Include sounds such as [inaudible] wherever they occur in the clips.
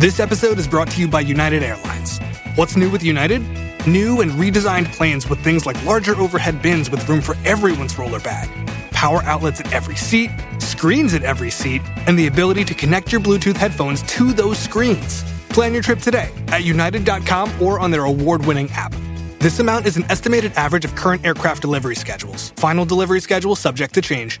This episode is brought to you by United Airlines. What's new with United? New and redesigned planes with things like larger overhead bins with room for everyone's roller bag, power outlets at every seat, screens at every seat, and the ability to connect your Bluetooth headphones to those screens. Plan your trip today at united.com or on their award winning app. This amount is an estimated average of current aircraft delivery schedules. Final delivery schedule subject to change.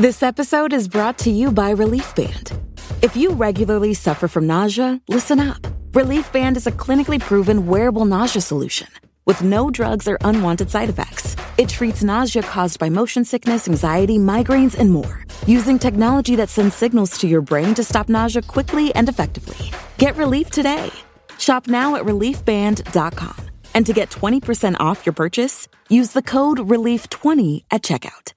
This episode is brought to you by Relief Band. If you regularly suffer from nausea, listen up. Relief Band is a clinically proven wearable nausea solution with no drugs or unwanted side effects. It treats nausea caused by motion sickness, anxiety, migraines, and more, using technology that sends signals to your brain to stop nausea quickly and effectively. Get relief today. Shop now at reliefband.com. And to get 20% off your purchase, use the code RELIEF20 at checkout.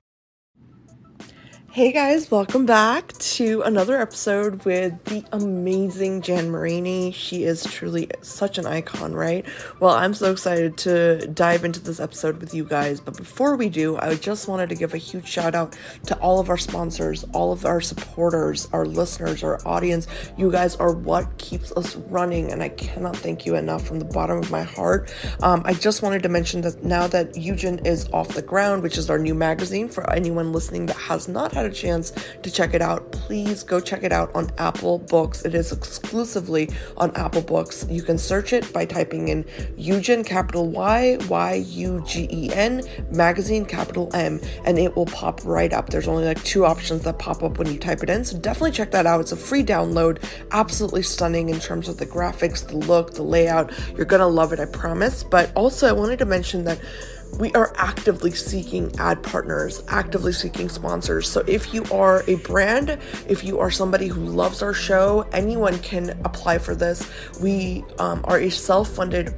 Hey guys, welcome back to another episode with the amazing Jan Marini. She is truly such an icon, right? Well, I'm so excited to dive into this episode with you guys. But before we do, I just wanted to give a huge shout out to all of our sponsors, all of our supporters, our listeners, our audience. You guys are what keeps us running, and I cannot thank you enough from the bottom of my heart. Um, I just wanted to mention that now that Yugen is off the ground, which is our new magazine for anyone listening that has not had had a chance to check it out, please go check it out on Apple Books. It is exclusively on Apple Books. You can search it by typing in Yugen, capital Y, Y U G E N, magazine, capital M, and it will pop right up. There's only like two options that pop up when you type it in, so definitely check that out. It's a free download, absolutely stunning in terms of the graphics, the look, the layout. You're gonna love it, I promise. But also, I wanted to mention that we are actively seeking ad partners, actively seeking sponsors. So if you are a brand, if you are somebody who loves our show, anyone can apply for this. We um, are a self funded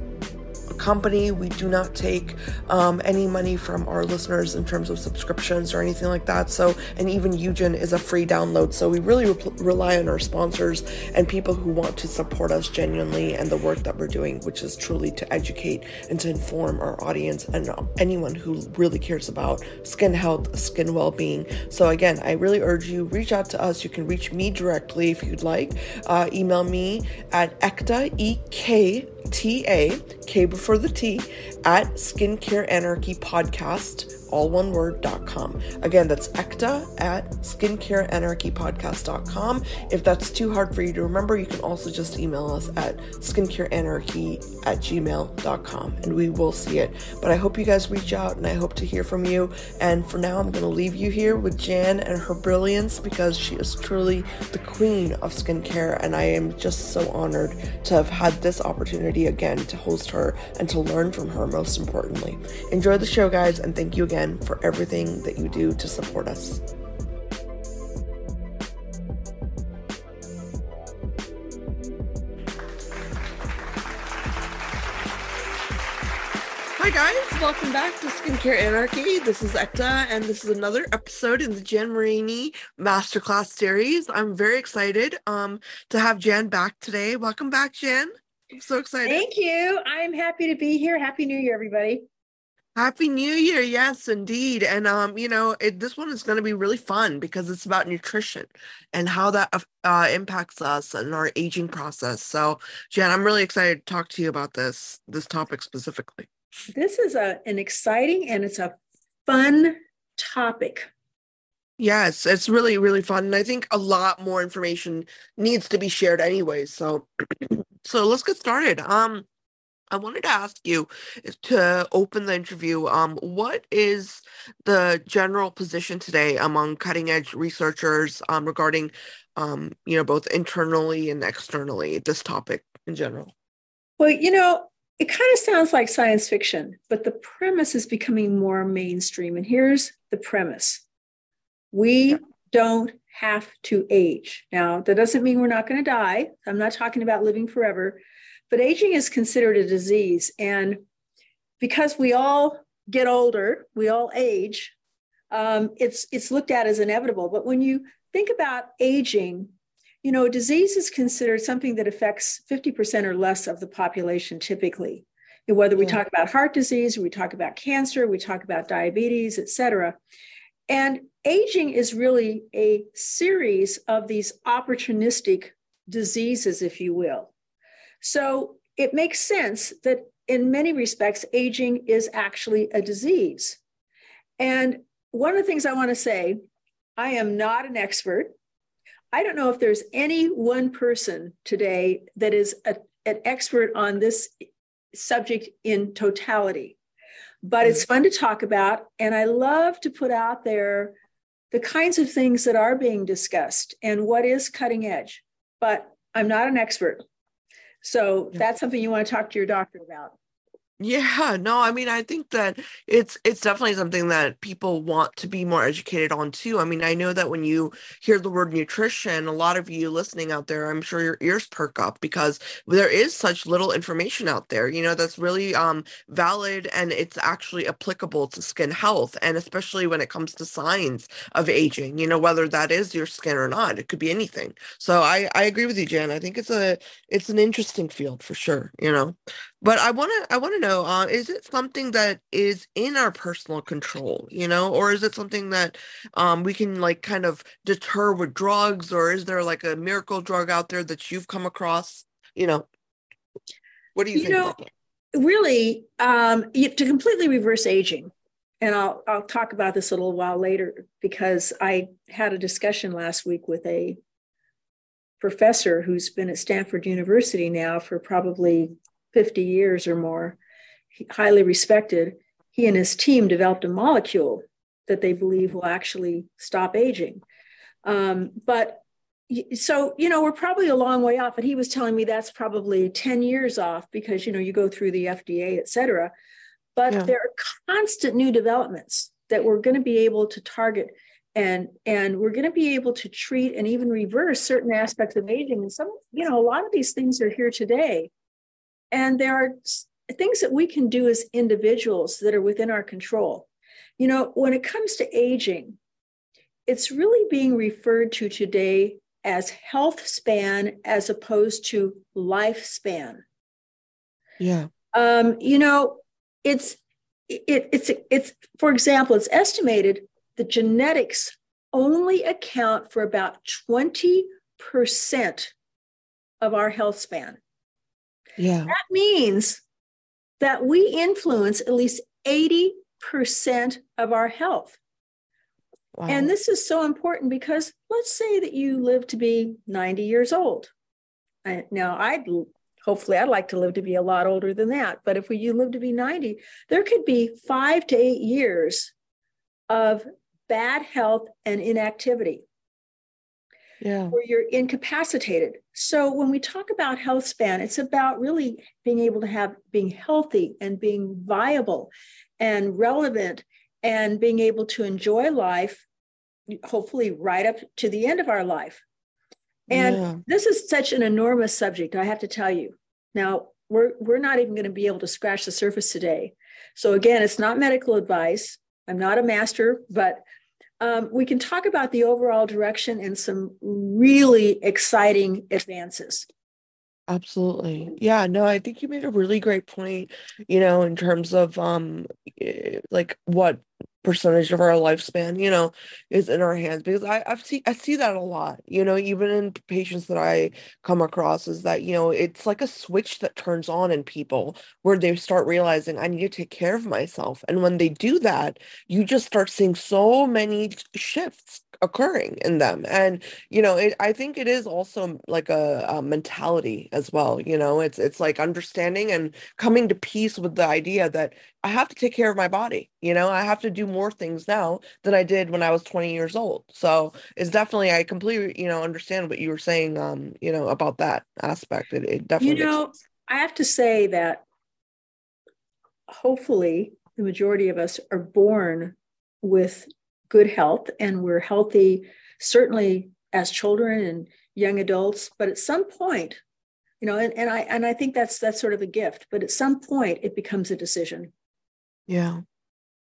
company. We do not take um, any money from our listeners in terms of subscriptions or anything like that. So, and even Yugen is a free download. So, we really re- rely on our sponsors and people who want to support us genuinely and the work that we're doing, which is truly to educate and to inform our audience and anyone who really cares about skin health, skin well being. So, again, I really urge you reach out to us. You can reach me directly if you'd like. Uh, email me at ekta, E K T A, K before the T, at Skincare Anarchy Podcast, all one word, dot com. Again, that's Ekta at skincareanarchypodcast.com. If that's too hard for you to remember, you can also just email us at skincareanarchy at gmail.com and we will see it. But I hope you guys reach out and I hope to hear from you. And for now, I'm going to leave you here with Jan and her brilliance because she is truly the queen of skincare. And I am just so honored to have had this opportunity again to host her and to learn from her, most importantly. Enjoy the show, guys, and thank you again for everything that you do to support us. Hi guys, welcome back to Skincare Anarchy. This is Ekta, and this is another episode in the Jan Marini Masterclass series. I'm very excited um, to have Jan back today. Welcome back, Jan. I'm so excited. Thank you. I'm happy to be here. Happy New Year, everybody. Happy New Year. Yes, indeed. And um, you know, it, this one is going to be really fun because it's about nutrition and how that uh, impacts us and our aging process. So, Jan, I'm really excited to talk to you about this this topic specifically. This is a an exciting and it's a fun topic. Yes, it's really really fun and I think a lot more information needs to be shared anyway. So [clears throat] so let's get started. Um I wanted to ask you to open the interview. Um, what is the general position today among cutting edge researchers um, regarding, um, you know, both internally and externally this topic in general? Well, you know, it kind of sounds like science fiction, but the premise is becoming more mainstream. And here's the premise we don't have to age. Now, that doesn't mean we're not going to die. I'm not talking about living forever, but aging is considered a disease. And because we all get older, we all age, um, it's, it's looked at as inevitable. But when you think about aging, you know, disease is considered something that affects 50% or less of the population typically. And whether we yeah. talk about heart disease, we talk about cancer, we talk about diabetes, et cetera. And aging is really a series of these opportunistic diseases, if you will. So it makes sense that in many respects, aging is actually a disease. And one of the things I want to say, I am not an expert. I don't know if there's any one person today that is a, an expert on this subject in totality, but it's fun to talk about. And I love to put out there the kinds of things that are being discussed and what is cutting edge. But I'm not an expert. So that's something you want to talk to your doctor about. Yeah, no, I mean, I think that it's it's definitely something that people want to be more educated on too. I mean, I know that when you hear the word nutrition, a lot of you listening out there, I'm sure your ears perk up because there is such little information out there, you know, that's really um valid and it's actually applicable to skin health and especially when it comes to signs of aging, you know, whether that is your skin or not. It could be anything. So I I agree with you, Jan. I think it's a it's an interesting field for sure, you know. But I want to I want to know uh, is it something that is in our personal control, you know, or is it something that um, we can like kind of deter with drugs, or is there like a miracle drug out there that you've come across? You know, what do you, think? you think? Know, really, um, to completely reverse aging, and I'll I'll talk about this a little while later because I had a discussion last week with a professor who's been at Stanford University now for probably 50 years or more highly respected, he and his team developed a molecule that they believe will actually stop aging. Um, but so you know we're probably a long way off but he was telling me that's probably 10 years off because you know you go through the fda et cetera but yeah. there are constant new developments that we're going to be able to target and and we're going to be able to treat and even reverse certain aspects of aging and some you know a lot of these things are here today and there are things that we can do as individuals that are within our control. You know, when it comes to aging, it's really being referred to today as health span as opposed to lifespan. Yeah. Um, you know, it's it, it's it's for example, it's estimated that genetics only account for about 20% of our health span. Yeah. That means that we influence at least 80% of our health. Wow. And this is so important because let's say that you live to be 90 years old. now, I'd hopefully I'd like to live to be a lot older than that, but if we, you live to be 90, there could be five to eight years of bad health and inactivity yeah. where you're incapacitated. So when we talk about health span, it's about really being able to have being healthy and being viable and relevant and being able to enjoy life, hopefully right up to the end of our life. And yeah. this is such an enormous subject, I have to tell you. Now, we're we're not even going to be able to scratch the surface today. So again, it's not medical advice. I'm not a master, but um, we can talk about the overall direction and some really exciting advances. Absolutely. Yeah, no, I think you made a really great point, you know, in terms of um eh, like what percentage of our lifespan, you know, is in our hands because I, I've seen I see that a lot, you know, even in patients that I come across is that, you know, it's like a switch that turns on in people where they start realizing I need to take care of myself. And when they do that, you just start seeing so many shifts occurring in them and you know it, i think it is also like a, a, mentality as well you know it's it's like understanding and coming to peace with the idea that i have to take care of my body you know i have to do more things now than i did when i was 20 years old so it's definitely i completely you know understand what you were saying um you know about that aspect it, it definitely you know i have to say that hopefully the majority of us are born with good health and we're healthy certainly as children and young adults, but at some point, you know, and, and I and I think that's that's sort of a gift, but at some point it becomes a decision. Yeah.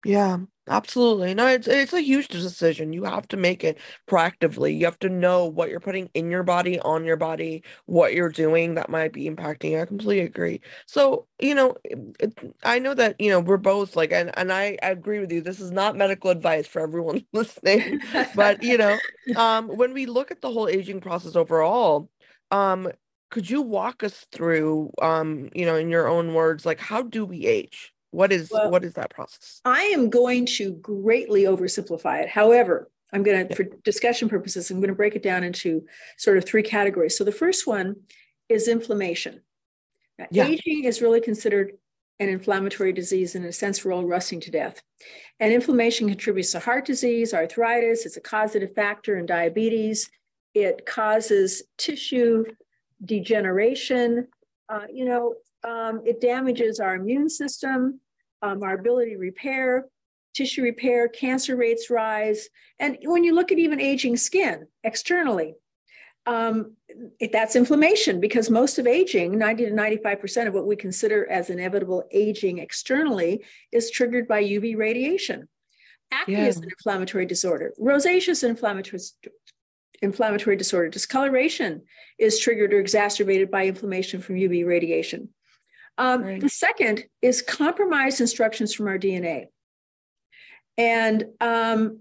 Yeah, absolutely. No, it's it's a huge decision. You have to make it proactively. You have to know what you're putting in your body, on your body, what you're doing that might be impacting. I completely agree. So, you know, it, I know that, you know, we're both like, and, and I, I agree with you. This is not medical advice for everyone [laughs] listening. but, you know, [laughs] um, when we look at the whole aging process overall, um, could you walk us through, um, you know, in your own words, like how do we age? What is well, what is that process? I am going to greatly oversimplify it. However, I'm going to, for discussion purposes, I'm going to break it down into sort of three categories. So the first one is inflammation. Now, yeah. Aging is really considered an inflammatory disease. In a sense, we're all rusting to death. And inflammation contributes to heart disease, arthritis. It's a causative factor in diabetes. It causes tissue degeneration. Uh, you know, um, it damages our immune system um, our ability to repair, tissue repair, cancer rates rise. And when you look at even aging skin externally, um, it, that's inflammation because most of aging, 90 to 95% of what we consider as inevitable aging externally, is triggered by UV radiation. Acne yeah. is an inflammatory disorder. Rosacea is an inflammatory, inflammatory disorder. Discoloration is triggered or exacerbated by inflammation from UV radiation. Um, right. The second is compromised instructions from our DNA. And um,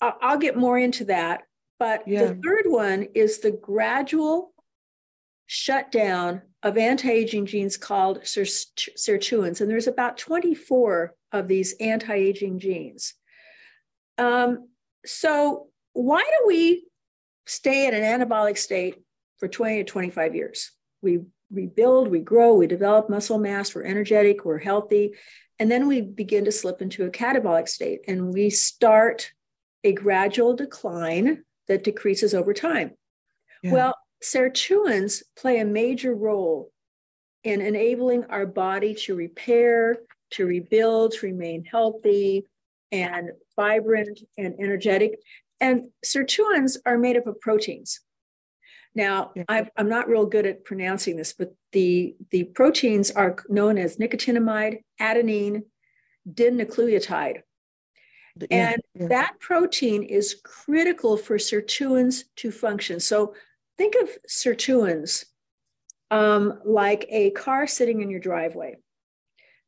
I'll get more into that. But yeah. the third one is the gradual shutdown of anti-aging genes called sirtuins, and there's about 24 of these anti-aging genes. Um, so why do we stay in an anabolic state for 20 to 25 years? We rebuild, we grow, we develop muscle mass, we're energetic, we're healthy. And then we begin to slip into a catabolic state and we start a gradual decline that decreases over time. Yeah. Well, sirtuins play a major role in enabling our body to repair, to rebuild, to remain healthy and vibrant and energetic. And sirtuins are made up of proteins. Now, i am not real good at pronouncing this, but the, the proteins are known as nicotinamide, adenine, dinucleotide. Yeah, and yeah. that protein is critical for sirtuins to function. So think of sirtuins um, like a car sitting in your driveway.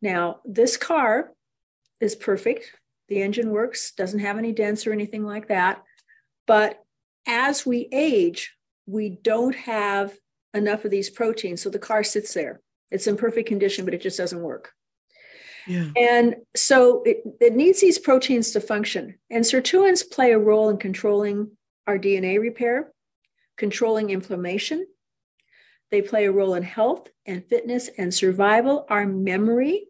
Now, this car is perfect. The engine works, doesn't have any dents or anything like that. But as we age, we don't have enough of these proteins. So the car sits there. It's in perfect condition, but it just doesn't work. Yeah. And so it, it needs these proteins to function. And sirtuins play a role in controlling our DNA repair, controlling inflammation. They play a role in health and fitness and survival, our memory.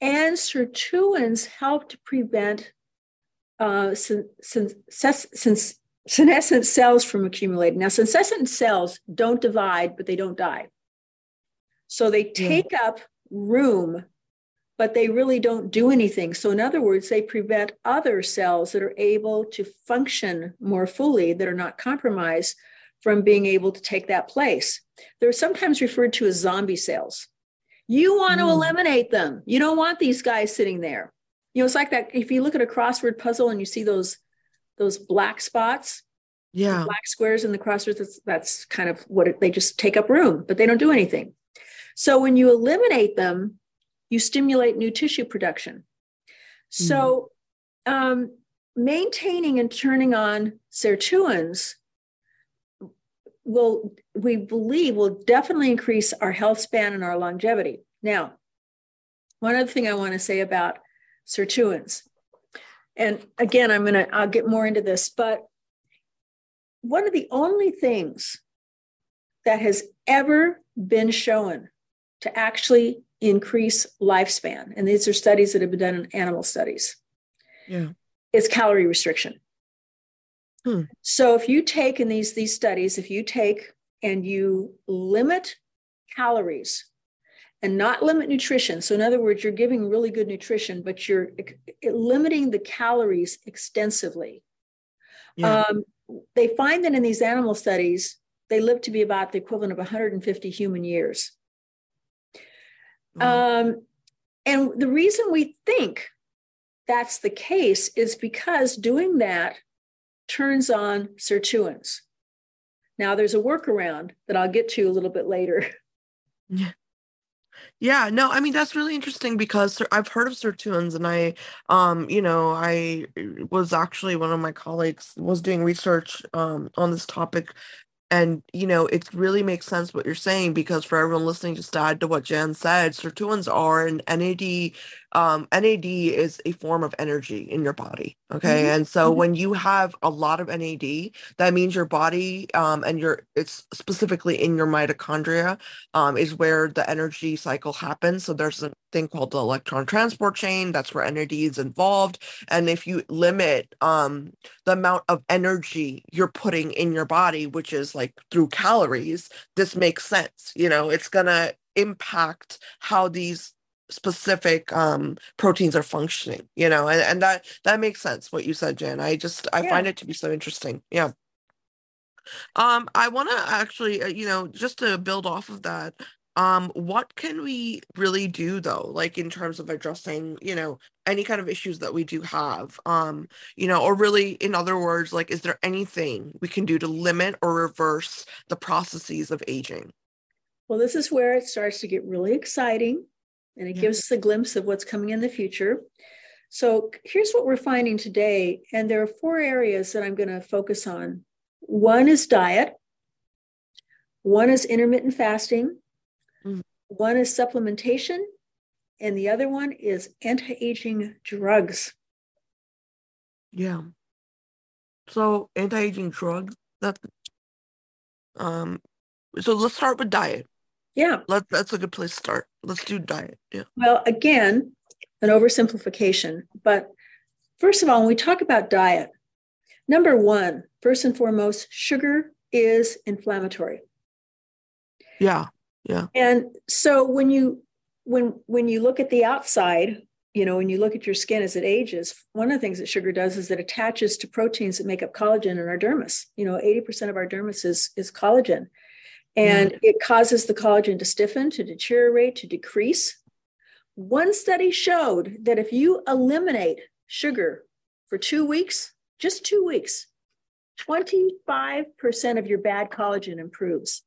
And sirtuins help to prevent uh, since, since, senescent cells from accumulating. Now, senescent cells don't divide, but they don't die. So they take yeah. up room, but they really don't do anything. So, in other words, they prevent other cells that are able to function more fully, that are not compromised, from being able to take that place. They're sometimes referred to as zombie cells. You want to mm. eliminate them. You don't want these guys sitting there. You know, it's like that. If you look at a crossword puzzle and you see those those black spots yeah. black squares in the crossroads that's, that's kind of what it, they just take up room but they don't do anything. So when you eliminate them you stimulate new tissue production. So mm. um, maintaining and turning on sirtuins will we believe will definitely increase our health span and our longevity. Now one other thing i want to say about sirtuins and again i'm going to i'll get more into this but one of the only things that has ever been shown to actually increase lifespan and these are studies that have been done in animal studies yeah is calorie restriction hmm. so if you take in these these studies if you take and you limit calories and not limit nutrition. So, in other words, you're giving really good nutrition, but you're limiting the calories extensively. Yeah. Um, they find that in these animal studies, they live to be about the equivalent of 150 human years. Mm-hmm. Um, and the reason we think that's the case is because doing that turns on sirtuins. Now, there's a workaround that I'll get to a little bit later. Yeah. Yeah, no, I mean that's really interesting because I've heard of sirtuins and I um you know, I was actually one of my colleagues was doing research um on this topic and you know it really makes sense what you're saying because for everyone listening just to add to what jan said sirtuins are an nad um, nad is a form of energy in your body okay mm-hmm. and so mm-hmm. when you have a lot of nad that means your body um, and your it's specifically in your mitochondria um, is where the energy cycle happens so there's a thing called the electron transport chain that's where nad is involved and if you limit um, the amount of energy you're putting in your body which is like through calories this makes sense you know it's gonna impact how these specific um proteins are functioning you know and, and that that makes sense what you said jan i just i yeah. find it to be so interesting. Yeah. Um i want to actually uh, you know just to build off of that um what can we really do though like in terms of addressing you know any kind of issues that we do have? Um you know or really in other words like is there anything we can do to limit or reverse the processes of aging? Well this is where it starts to get really exciting and it yeah. gives us a glimpse of what's coming in the future. So here's what we're finding today. And there are four areas that I'm going to focus on. One is diet, one is intermittent fasting, mm-hmm. one is supplementation, and the other one is anti aging drugs. Yeah. So anti aging drugs, that um so let's start with diet. Yeah. Let, that's a good place to start. Let's do diet. Yeah. Well, again, an oversimplification. But first of all, when we talk about diet, number one, first and foremost, sugar is inflammatory. Yeah. Yeah. And so when you when when you look at the outside, you know, when you look at your skin as it ages, one of the things that sugar does is it attaches to proteins that make up collagen in our dermis. You know, 80% of our dermis is, is collagen and it causes the collagen to stiffen, to deteriorate, to decrease. One study showed that if you eliminate sugar for two weeks, just two weeks, 25% of your bad collagen improves.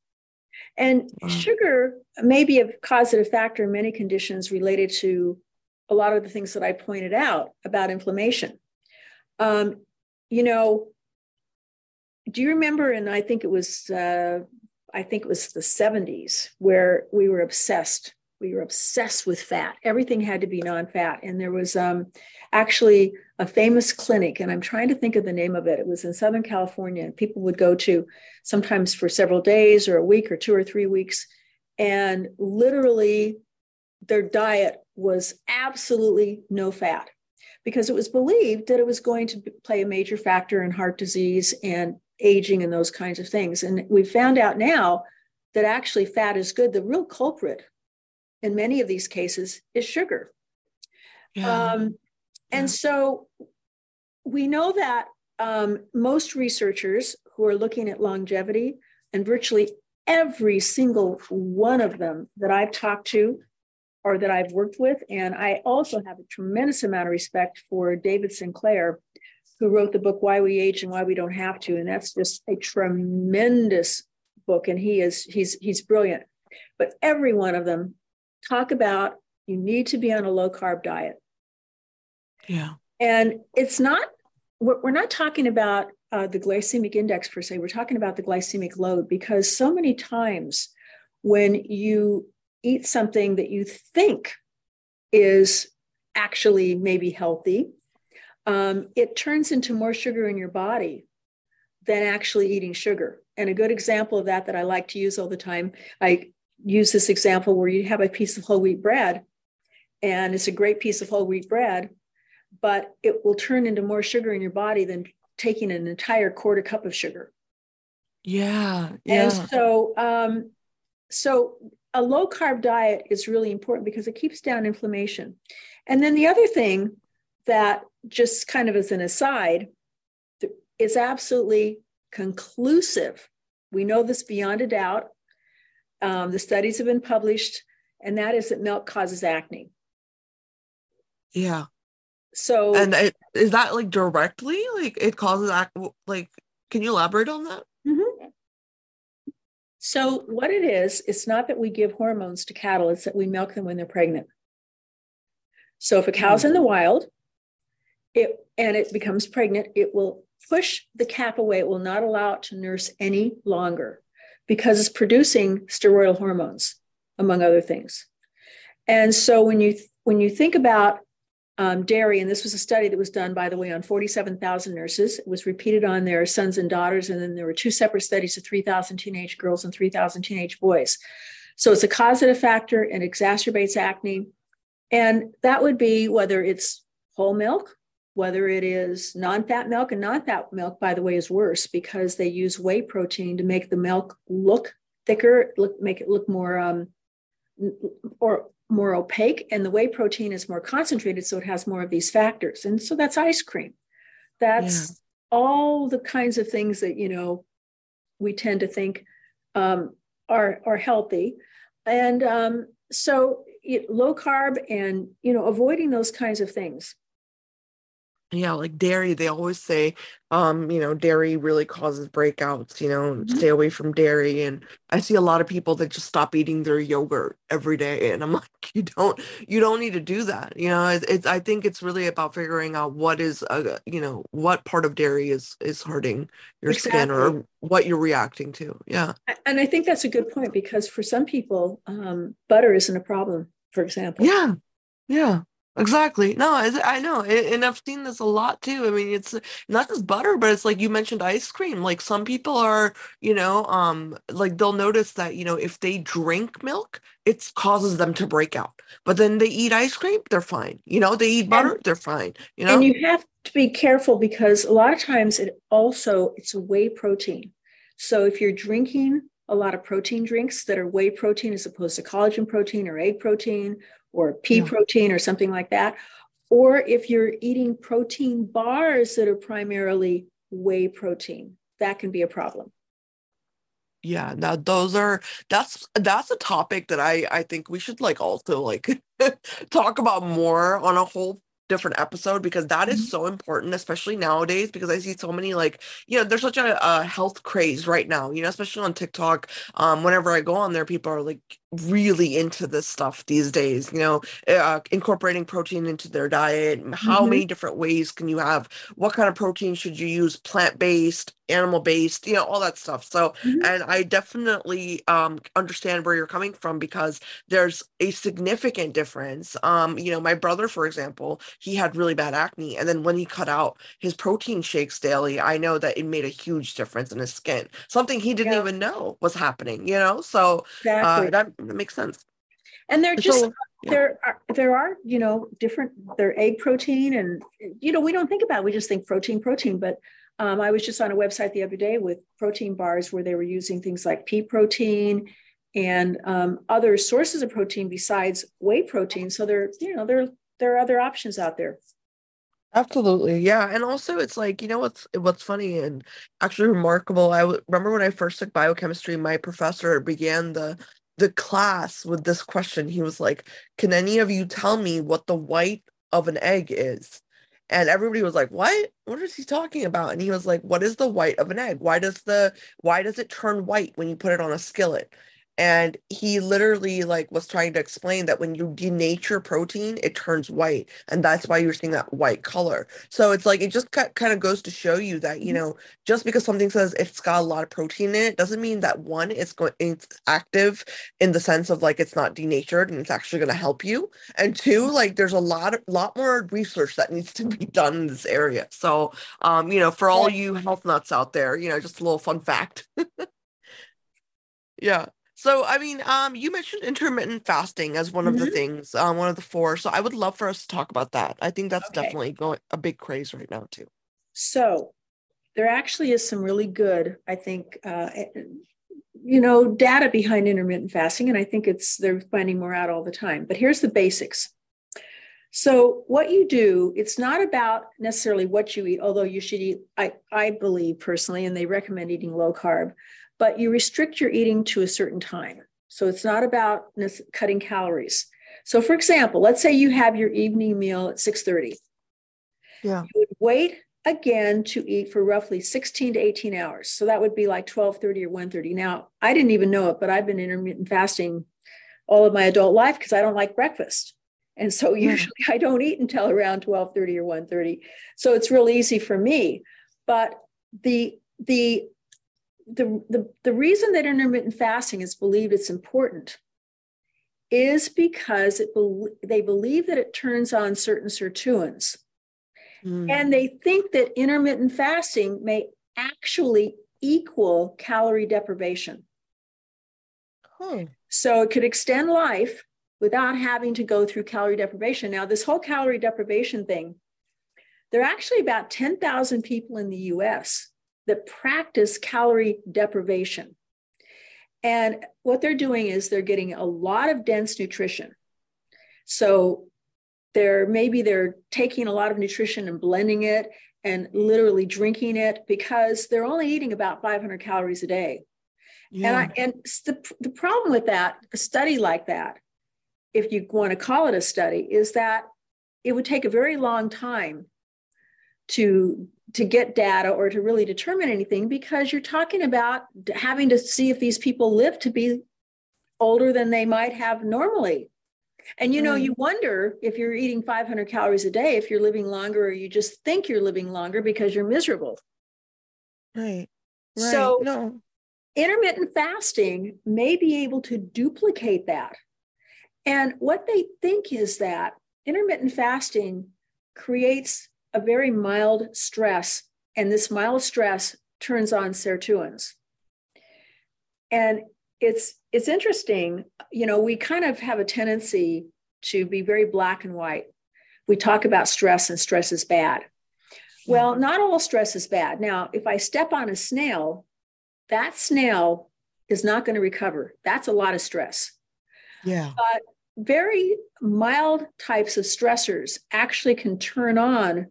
And wow. sugar may be a causative factor in many conditions related to a lot of the things that I pointed out about inflammation. Um, you know, do you remember? And I think it was uh, I think it was the 70s, where we were obsessed. We were obsessed with fat. Everything had to be non fat. And there was um, actually a famous clinic, and I'm trying to think of the name of it. It was in Southern California, and people would go to sometimes for several days or a week or two or three weeks. And literally, their diet was absolutely no fat because it was believed that it was going to play a major factor in heart disease and aging and those kinds of things. And we found out now that actually fat is good. The real culprit in many of these cases is sugar. Yeah. Um, and yeah. so we know that um, most researchers who are looking at longevity, and virtually every single one of them that I've talked to or that I've worked with, and I also have a tremendous amount of respect for David Sinclair, who wrote the book Why We Age and Why We Don't Have to. And that's just a tremendous book. And he is he's he's brilliant. But every one of them talk about you need to be on a low carb diet. Yeah. And it's not we're, not talking about uh, the glycemic index per se. We're talking about the glycemic load because so many times when you eat something that you think is actually maybe healthy um, it turns into more sugar in your body than actually eating sugar. And a good example of that that I like to use all the time, I use this example where you have a piece of whole wheat bread, and it's a great piece of whole wheat bread, but it will turn into more sugar in your body than taking an entire quarter cup of sugar. Yeah. yeah. And so, um, so a low carb diet is really important because it keeps down inflammation. And then the other thing that just kind of as an aside, is absolutely conclusive. We know this beyond a doubt. Um, the studies have been published, and that is that milk causes acne. Yeah. So, and it, is that like directly like it causes acne? Like, can you elaborate on that? Mm-hmm. So, what it is, it's not that we give hormones to cattle, it's that we milk them when they're pregnant. So, if a cow's in the wild, it and it becomes pregnant, it will push the cap away. It will not allow it to nurse any longer because it's producing steroidal hormones, among other things. And so when you when you think about um, dairy, and this was a study that was done, by the way, on 47,000 nurses. It was repeated on their sons and daughters, and then there were two separate studies of 3,000 teenage girls and 3,000 teenage boys. So it's a causative factor and exacerbates acne. And that would be whether it's whole milk, whether it is non fat milk, and non fat milk, by the way, is worse because they use whey protein to make the milk look thicker, look make it look more um, or more opaque and the whey protein is more concentrated so it has more of these factors. And so that's ice cream. That's yeah. all the kinds of things that you know we tend to think um, are are healthy. And um, so it, low carb and you know avoiding those kinds of things yeah like dairy they always say um you know dairy really causes breakouts you know mm-hmm. stay away from dairy and i see a lot of people that just stop eating their yogurt every day and i'm [laughs] like you don't you don't need to do that you know it's, it's i think it's really about figuring out what is a you know what part of dairy is is hurting your exactly. skin or what you're reacting to yeah and i think that's a good point because for some people um butter isn't a problem for example yeah yeah Exactly. No, I, I know. And I've seen this a lot too. I mean, it's not just butter, but it's like you mentioned ice cream. Like some people are, you know, um, like they'll notice that, you know, if they drink milk, it causes them to break out. But then they eat ice cream, they're fine. You know, they eat butter, and, they're fine. You know, and you have to be careful because a lot of times it also it's a whey protein. So if you're drinking a lot of protein drinks that are whey protein as opposed to collagen protein or egg protein or pea yeah. protein or something like that. Or if you're eating protein bars that are primarily whey protein, that can be a problem. Yeah, now those are that's that's a topic that I I think we should like also like [laughs] talk about more on a whole different episode because that is mm-hmm. so important, especially nowadays. Because I see so many like you know, there's such a, a, health craze right now. You know, especially on TikTok. Um, whenever I go on there, people are like really into this stuff these days. You know, uh, incorporating protein into their diet. How mm-hmm. many different ways can you have? What kind of protein should you use? Plant based, animal based, you know, all that stuff. So, mm-hmm. and I definitely um, understand where you're coming from because there's a significant difference. Um, you know, my brother, for example, he had really bad acne. And then when he cut out his protein shakes daily, I know that it made a huge difference in his skin, something he didn't yeah. even know was happening, you know? So, uh, exactly. uh, that, that makes sense. And they're just, so, yeah. there are there are you know different they're egg protein and you know we don't think about it, we just think protein protein but um, I was just on a website the other day with protein bars where they were using things like pea protein and um, other sources of protein besides whey protein. So there, you know, there there are other options out there. Absolutely, yeah, and also it's like you know what's what's funny and actually remarkable. I w- remember when I first took biochemistry, my professor began the the class with this question. He was like, "Can any of you tell me what the white of an egg is?" and everybody was like what what is he talking about and he was like what is the white of an egg why does the why does it turn white when you put it on a skillet and he literally like was trying to explain that when you denature protein it turns white and that's why you're seeing that white color. So it's like it just kind of goes to show you that you mm-hmm. know just because something says it's got a lot of protein in it doesn't mean that one it's going it's active in the sense of like it's not denatured and it's actually going to help you. And two mm-hmm. like there's a lot of lot more research that needs to be done in this area. So um you know for all you health nuts out there you know just a little fun fact. [laughs] Yeah so, I mean, um, you mentioned intermittent fasting as one of the mm-hmm. things, um, one of the four. So, I would love for us to talk about that. I think that's Okay. definitely going a big craze right now too. So there actually is some really good, I think, uh, eh, you know, data behind intermittent fasting, and I think it's they're finding more out all the time. But here's the basics. So what you do, it's not about necessarily what you eat, although you should eat, I, I believe personally, and they recommend eating low carb, but you restrict your eating to a certain time. So it's not about cutting calories. So for example, let's say you have your evening meal at 6:30. Yeah. You would wait again to eat for roughly 16 to 18 hours. So that would be like 12:30 or 1:30. Now, I didn't even know it, but I've been intermittent fasting all of my adult life because I don't like breakfast. And so usually yeah. [laughs] I don't eat until around 12:30 or 1:30. So it's real easy for me. But the the the, the, the reason that intermittent fasting is believed it's important is because it be, they believe that it turns on certain sirtuins. Mm. And they think that intermittent fasting may actually equal calorie deprivation. Huh. So it could extend life without having to go through calorie deprivation. Now, this whole calorie deprivation thing, there are actually about 10,000 people in the US that practice calorie deprivation. And what they're doing is they're getting a lot of dense nutrition. So they're maybe they're taking a lot of nutrition and blending it and literally drinking it because they're only eating about 500 calories a day. Yeah. And I, and the, the problem with that, a study like that, if you want to call it a study, is that it would take a very long time to to get data or to really determine anything because you're talking about having to see if these people live to be older than they might have normally. And you know, right. you wonder if you're eating 500 calories a day, if you're living longer, or you just think you're living longer because you're miserable. Right. right. So, no. intermittent fasting may be able to duplicate that. And what they think is that intermittent fasting creates a very mild stress, and this mild stress turns on sirtuins. And it's it's interesting, you know, we kind of have a tendency to be very black and white. We talk about stress and stress is bad. Well, mm-hmm. not all stress is bad. Now, if I step on a snail, that snail is not going to recover. That's a lot of stress. Yeah. But very mild types of stressors actually can turn on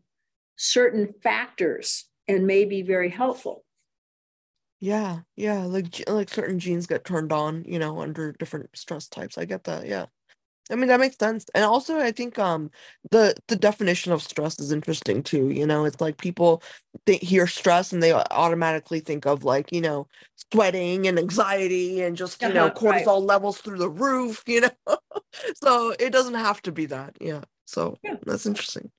certain factors and may be very helpful. Yeah, yeah, like like certain genes get turned on, you know, under different stress types. I get that. Yeah. I mean, that makes sense. And also I think um the the definition of stress is interesting too, you know. It's like people they hear stress and they automatically think of like, you know, sweating and anxiety and just, you know, uh-huh, cortisol right. levels through the roof, [laughs] you know. so it doesn't have to be that. Yeah. So yeah. that's interesting.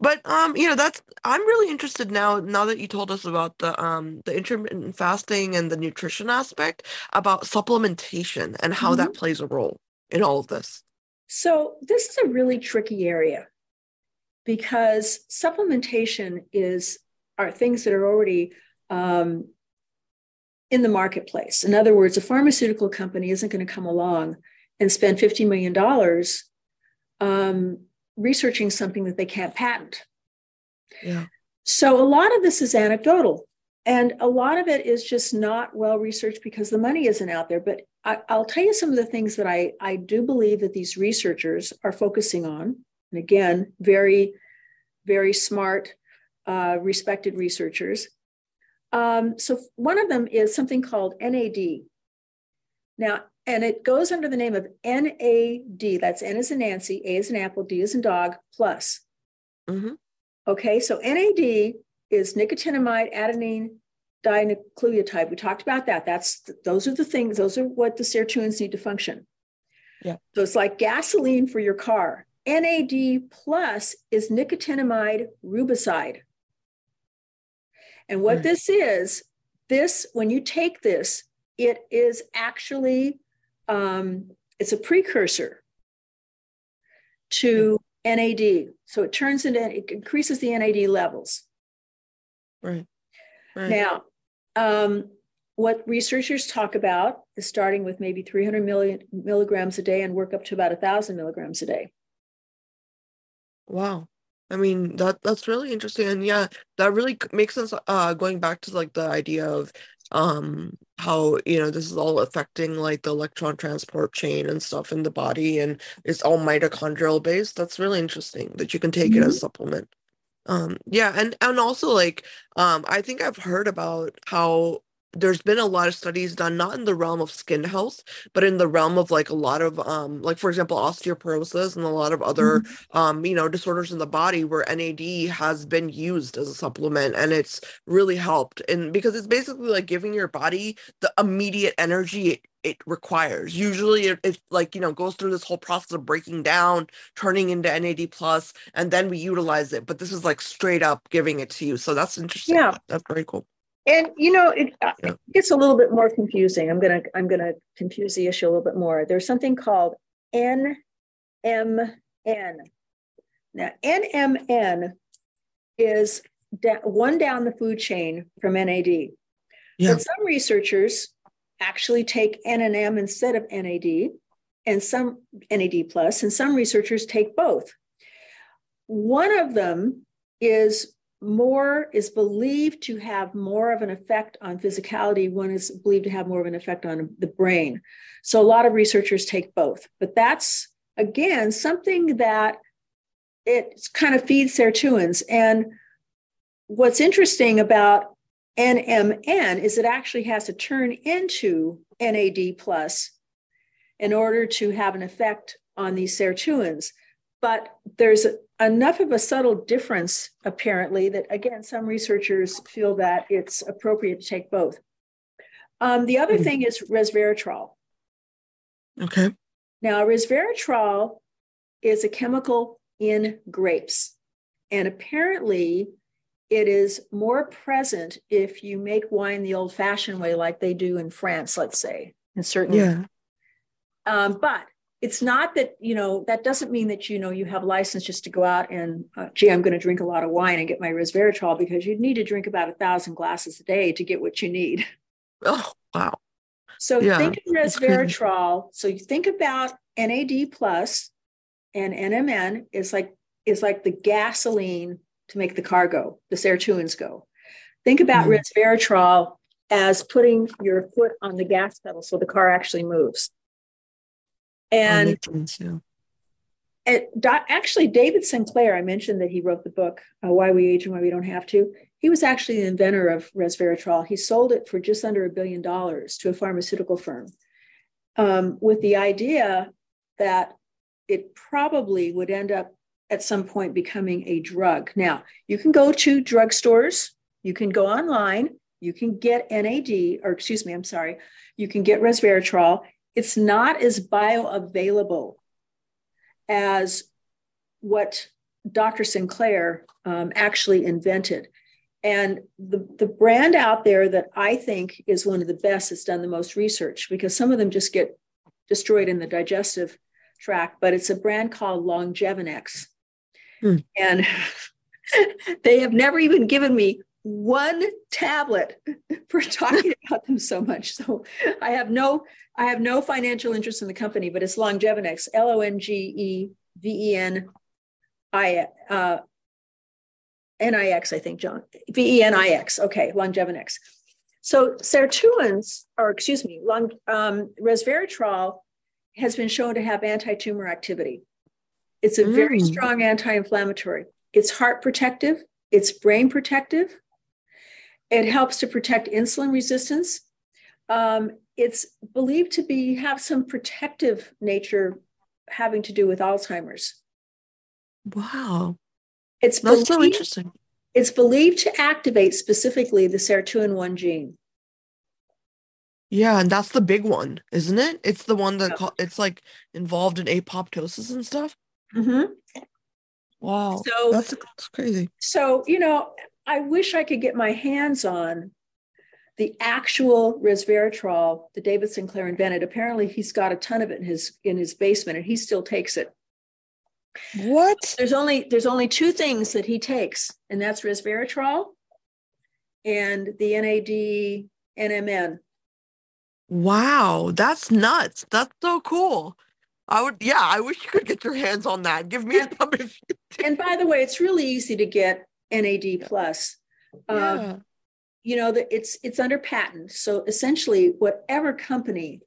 But um, you know, that's I'm really interested now. Now that you told us about the um the intermittent fasting and the nutrition aspect about supplementation and how mm-hmm. that plays a role in all of this. So this is a really tricky area because supplementation is are things that are already um, in the marketplace. In other words, a pharmaceutical company isn't going to come along and spend $50 million um, researching something that they can't patent. Yeah. So a lot of this is anecdotal. And a lot of it is just not well researched because the money isn't out there. But I, will tell you some of the things that I, I do believe that these researchers are focusing on. And again, very, very smart, uh, respected researchers. Um, so one of them is something called NAD. Now, and it goes under the name of NAD. That's N as in Nancy, A as in Apple, D as in dog, plus. Mm-hmm. Okay, so NAD is nicotinamide adenine dinucleotide. We talked about that. That's those are the things. Those are what the sirtuins need to function. Yeah. So it's like gasoline for your car. NAD plus is nicotinamide riboside. And what mm. this is, this when you take this, it is actually um, it's a precursor to NAD. So it turns into, it increases the NAD levels. Right. right. Now, um, what researchers talk about is starting with maybe 300 million milligrams a day and work up to about 1,000 milligrams a day. Wow. I mean that that's really interesting, and yeah, that really makes sense. Uh, going back to like the idea of um how you know this is all affecting like the electron transport chain and stuff in the body and it's all mitochondrial based that's really interesting that you can take mm-hmm. it as a supplement um yeah and and also like um i think i've heard about how there's been a lot of studies done not in the realm of skin health but in the realm of like a lot of um like for example osteoporosis and a lot of other mm-hmm. um you know disorders in the body where NAD has been used as a supplement and it's really helped. And because it's basically like giving your body the immediate energy it, it requires. Usually it, it like you know goes through this whole process of breaking down turning into NAD plus and then we utilize it. But this is like straight up giving it to you. So that's interesting. Yeah. That's very cool and you know it, uh, yeah. it, gets a little bit more confusing. I'm gonna i'm gonna confuse the issue a little bit more. There's something called nmn now nmn is da- one down the food chain from nad yeah. but some researchers actually take n and m instead of nad and some nad plus and some researchers take both. One of them is more is believed to have more of an effect on physicality one is believed to have more of an effect on the brain. So a lot of researchers take both but that's again something that it kind of feeds sirtuins and what's interesting about nmn is it actually has to turn into nad plus in order to have an effect on these sirtuins but there's enough of a subtle difference, apparently, that again, some researchers feel that it's appropriate to take both. Um, the other mm thing is resveratrol. Okay. Now, resveratrol is a chemical in grapes, and apparently, it is more present if you make wine the old-fashioned way, like they do in France, let's say, in certainly. Yeah. Um, but it's not that you know that doesn't mean that you know you have license just to go out and uh, gee i'm going to drink a lot of wine and get my resveratrol because you need to drink about a thousand glasses a day to get what you need. Oh wow. So yeah, think of resveratrol. So you think about nad plus and nmn is like is like the gasoline to make the car go the sirtuins go. Think about mm. resveratrol as putting your foot on the gas pedal so the car actually moves and it, actually, David Sinclair, I mentioned that he wrote the book, uh, Why We Age and Why We Don't Have to. He was actually the inventor of resveratrol. He sold it for just under a billion dollars to a pharmaceutical firm um, with the idea that it probably would end up at some point becoming a drug. Now, you can go to drugstores, you can go online, you can get NAD, or excuse me, I'm sorry, you can get resveratrol it's not as bioavailable as what Dr. Sinclair um, actually invented. And the, the brand out there that I think is one of the best that's done the most research because some of them just get destroyed in the digestive tract, but it's a brand called Longevinex. Hmm. And [laughs] they have never even given me one tablet [laughs] for talking [laughs] about them so much. So I have no I have no financial interest in the company, but it's Longevinex, L O N G E V E N I uh, N I X, I think, John. V E N I X. Okay, Longevinex. So sirtuins, or excuse me, long, um, resveratrol has been shown to have anti-tumor activity. It's a mm. very strong anti-inflammatory. It's heart protective. It's brain protective. It helps to protect insulin resistance. Um, it's believed to be have some protective nature having to do with Alzheimer's. Wow. It's That's believed, so interesting. It's believed to activate specifically the sirtuin1 gene. Yeah, and that's the big one, isn't it? It's the one that call, it's like involved in apoptosis and stuff. Mm-hmm. Wow. So that's, that's crazy. So, you know, I wish I could get my hands on the actual resveratrol that David Sinclair invented. Apparently, he's got a ton of it in his in his basement, and he still takes it. What? There's only there's only two things that he takes, and that's resveratrol and the NAD NMN. Wow, that's nuts. That's so cool. I would, yeah, I wish you could get your hands on that. Give me and, [laughs] some. and by the way, it's really easy to get NAD plus. Yeah. you know that it's it's under patent. So essentially whatever company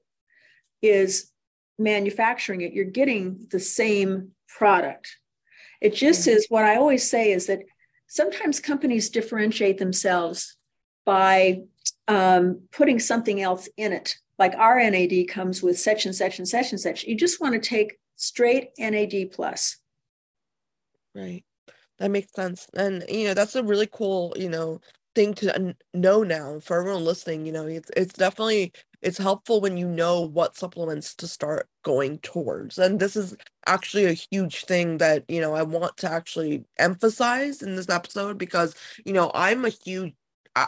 is manufacturing it you're getting the same product. It just is what i always say is that sometimes companies differentiate themselves by um, putting something else in it. Like our nad comes with such and such and such and such. You just want to take straight nad plus. Right that makes sense and you know that's a really cool you know thing to know now for everyone listening you know it's it's definitely it's helpful when you know what supplements to start going towards and this is actually a huge thing that you know i want to actually emphasize in this episode because you know i'm a huge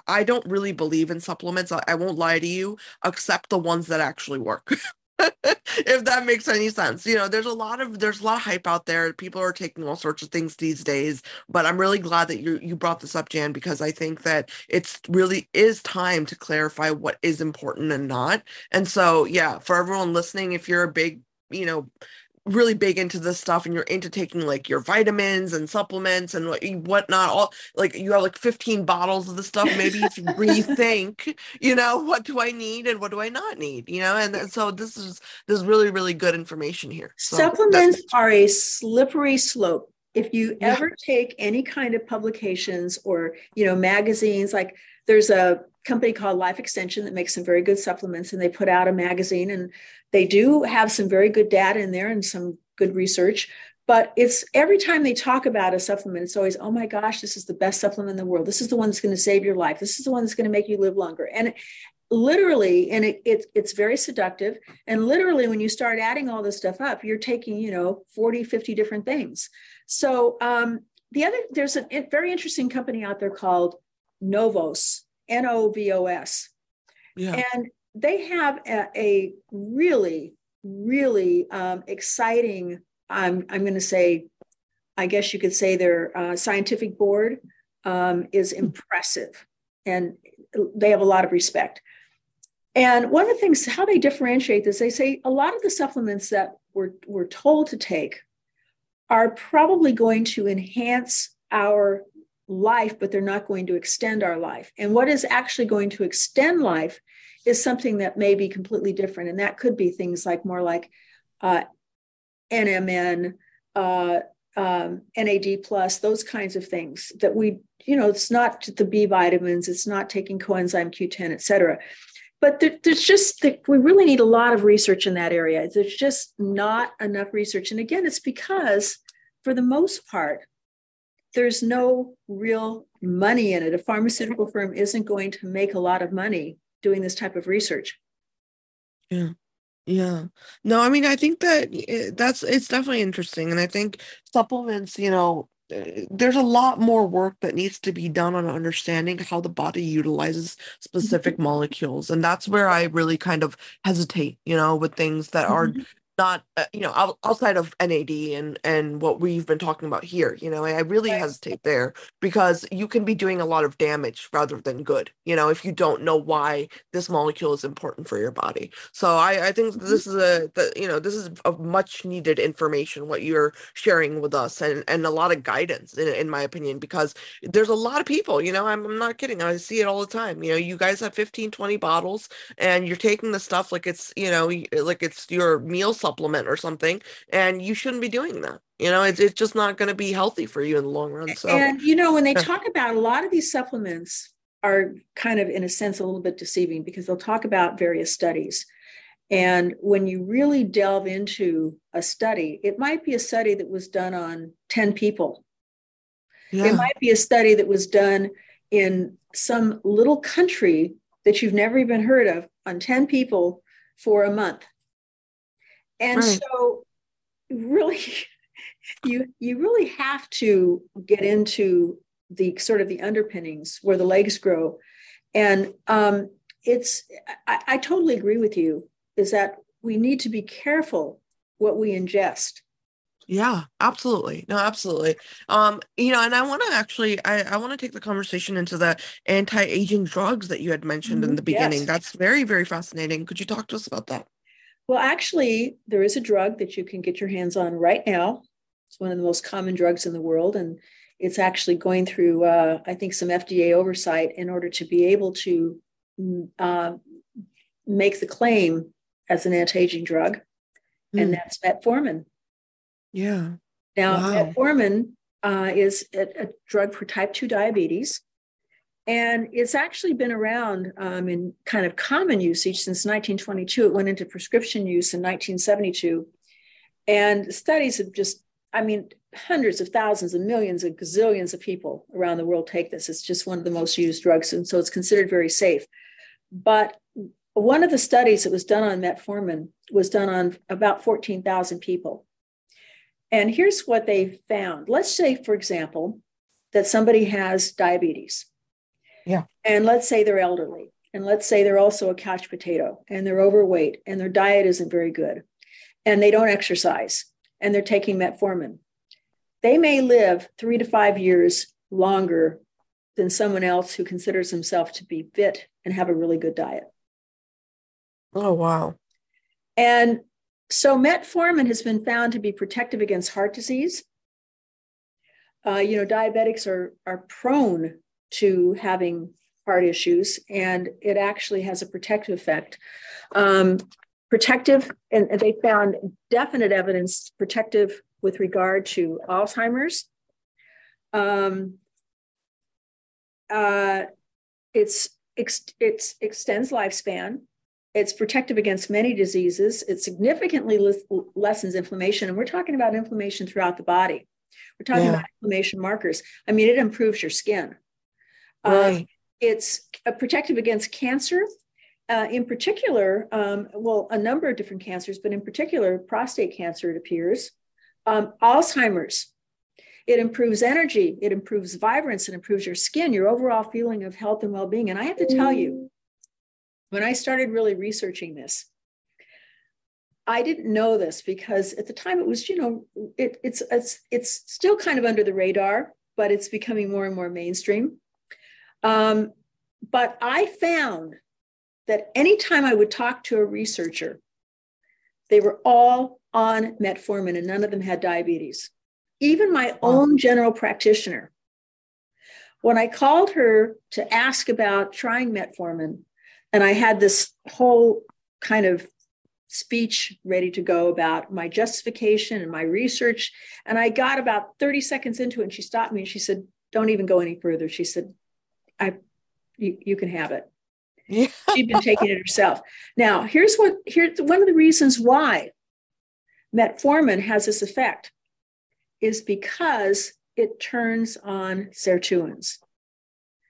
I, don't really believe in supplements. I, won't lie to you, except the ones that actually work. [laughs] [laughs] if that makes any sense. You know there's a lot of there's a lot of hype out there. People are taking all sorts of things these days but i'm really glad that you you brought this up jan because i think that it's really is time to clarify what is important and not. And so yeah for everyone listening if you're a big you know really big into this stuff and you're into taking like your vitamins and supplements and what whatnot all like you have like 15 bottles of the stuff. Maybe you rethink you know what do i need and what do i not need you know? And, and so this is this is really really good information here. So supplements are a slippery slope. If you yeah. ever take any kind of publications or you know magazines like there's a company called life extension that makes some very good supplements and they put out a magazine and they do have some very good data in there and some good research. But it's every time they talk about a supplement, it's always, oh my gosh, this is the best supplement in the world. This is the one that's going to save your life. This is the one that's going to make you live longer. And literally, and it, it, it's very seductive. And literally, when you start adding all this stuff up, you're taking, you know, 40, 50 different things. So um, the other, there's a very interesting company out there called Novos, N O V O S. Yeah. And they have a, a really, really um, exciting, I'm, I'm going to say, I guess you could say their uh, scientific board um, is hmm. impressive and they have a lot of respect. And one of the things, how they differentiate this, they say a lot of the supplements that we're, we're told to take are probably going to enhance our life, but they're not going to extend our life. And what is actually going to extend life is something that may be completely different. And that could be things like more like uh, NMN, uh, um, NAD plus, those kinds of things that we, you know, it's not the B vitamins, it's not taking coenzyme Q10, et cetera. But there, there's just, we really need a lot of research in that area. There's just not enough research. And again, it's because for the most part, there's no real money in it. A pharmaceutical firm isn't going to make a lot of money doing this type of research. Yeah. Yeah. No, I mean, I think that eh, that's it's definitely interesting. And I think supplements, you know, eh, there's a lot more work that needs to be done on understanding how the body utilizes specific mm-hmm. molecules. And that's where I really kind of hesitate, you know, with things that are mm-hmm not uh, you know outside of NAD and and what we've been talking about here you know I really right. hesitate there because you can be doing a lot of damage rather than good you know if you don't know why this molecule is important for your body so I I think mm-hmm. this is a the, you know this is a much needed information what you're sharing with us and and a lot of guidance in, in my opinion because there's a lot of people you know I'm, I'm not kidding I see it all the time you know you guys have 15 20 bottles and you're taking the stuff like it's you know like it's your meal supplement or something and you shouldn't be doing that you know it's, it's just not going to be healthy for you in the long run so and you know when they talk about a lot of these supplements are kind of in a sense a little bit deceiving because they'll talk about various studies and when you really delve into a study it might be a study that was done on 10 people. Yeah. it might be a study that was done in some little country that you've never even heard of on 10 people for a month and right. so really [laughs] you you really have to get into the sort of the underpinnings where the legs grow and um, it's I, I totally agree with you is that we need to be careful what we ingest yeah absolutely no absolutely um you know and i want to actually i i want to take the conversation into the anti-aging drugs that you had mentioned mm-hmm. in the beginning yes. that's very very fascinating could you talk to us about that well, actually, there is a drug that you can get your hands on right now. It's one of the most common drugs in the world, and it's actually going through, uh, I think, some FDA oversight in order to be able to mm, uh, make the claim as an anti-aging drug, mm. and hmm. that's metformin. Yeah. Now, wow. metformin uh, is a, a, drug for type 2 diabetes. And it's actually been around um, in kind of common usage since 1922. It went into prescription use in 1972. And studies have just, I mean, hundreds of thousands and millions and gazillions of people around the world take this. It's just one of the most used drugs. And so it's considered very safe. But one of the studies that was done on metformin was done on about 14,000 people. And here's what they found. Let's say, for example, that somebody has diabetes. Yeah. And let's say they're elderly. And let's say they're also a couch potato and they're overweight and their diet isn't very good and they don't exercise and they're taking metformin. They may live three to five years longer than someone else who considers himself to be fit and have a really good diet. Oh, wow. And so metformin has been found to be protective against heart disease. Uh, you know, diabetics are, are prone to having heart issues, and it actually has a protective effect. Um, protective, and they found definite evidence protective with regard to Alzheimer's. Um, uh, it's, it's extends lifespan. It's protective against many diseases. It significantly lessens inflammation. And we're talking about inflammation throughout the body. We're talking yeah. about inflammation markers. I mean, it improves your skin. Right. Um, it's protective against cancer. Uh, in particular, um, well, a number of different cancers, but in particular, prostate cancer, it appears. Um, Alzheimer's. It improves energy, it improves vibrance, it improves your skin, your overall feeling of health and well being. And I have to tell you, when I started really researching this, I didn't know this because at the time it was, you know, it, it's it's it's still kind of under the radar, but it's becoming more and more mainstream. Um, but I found that anytime I would talk to a researcher, they were all on metformin and none of them had diabetes. Even my own general practitioner. When I called her to ask about trying metformin, and I had this whole kind of speech ready to go about my justification and my research. And I got about 30 seconds into it and she stopped me and she said, Don't even go any further. She said, I you, you can have it. Yeah. [laughs] She'd been taking it herself. Now, here's what here's one of the reasons why metformin has this effect is because it turns on sirtuins.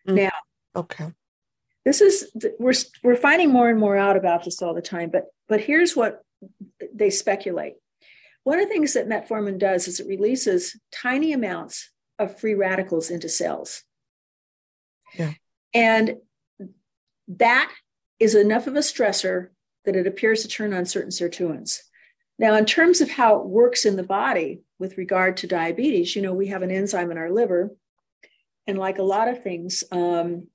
Mm. Now, okay this is we're we're finding more and more out about this all the time but but here's what they speculate one of the things that metformin does is it releases tiny amounts of free radicals into cells and that is enough of a stressor that it appears to turn on certain sirtuins now in terms of how it works in the body with regard to diabetes you know we have an enzyme in our liver and like a lot of things um,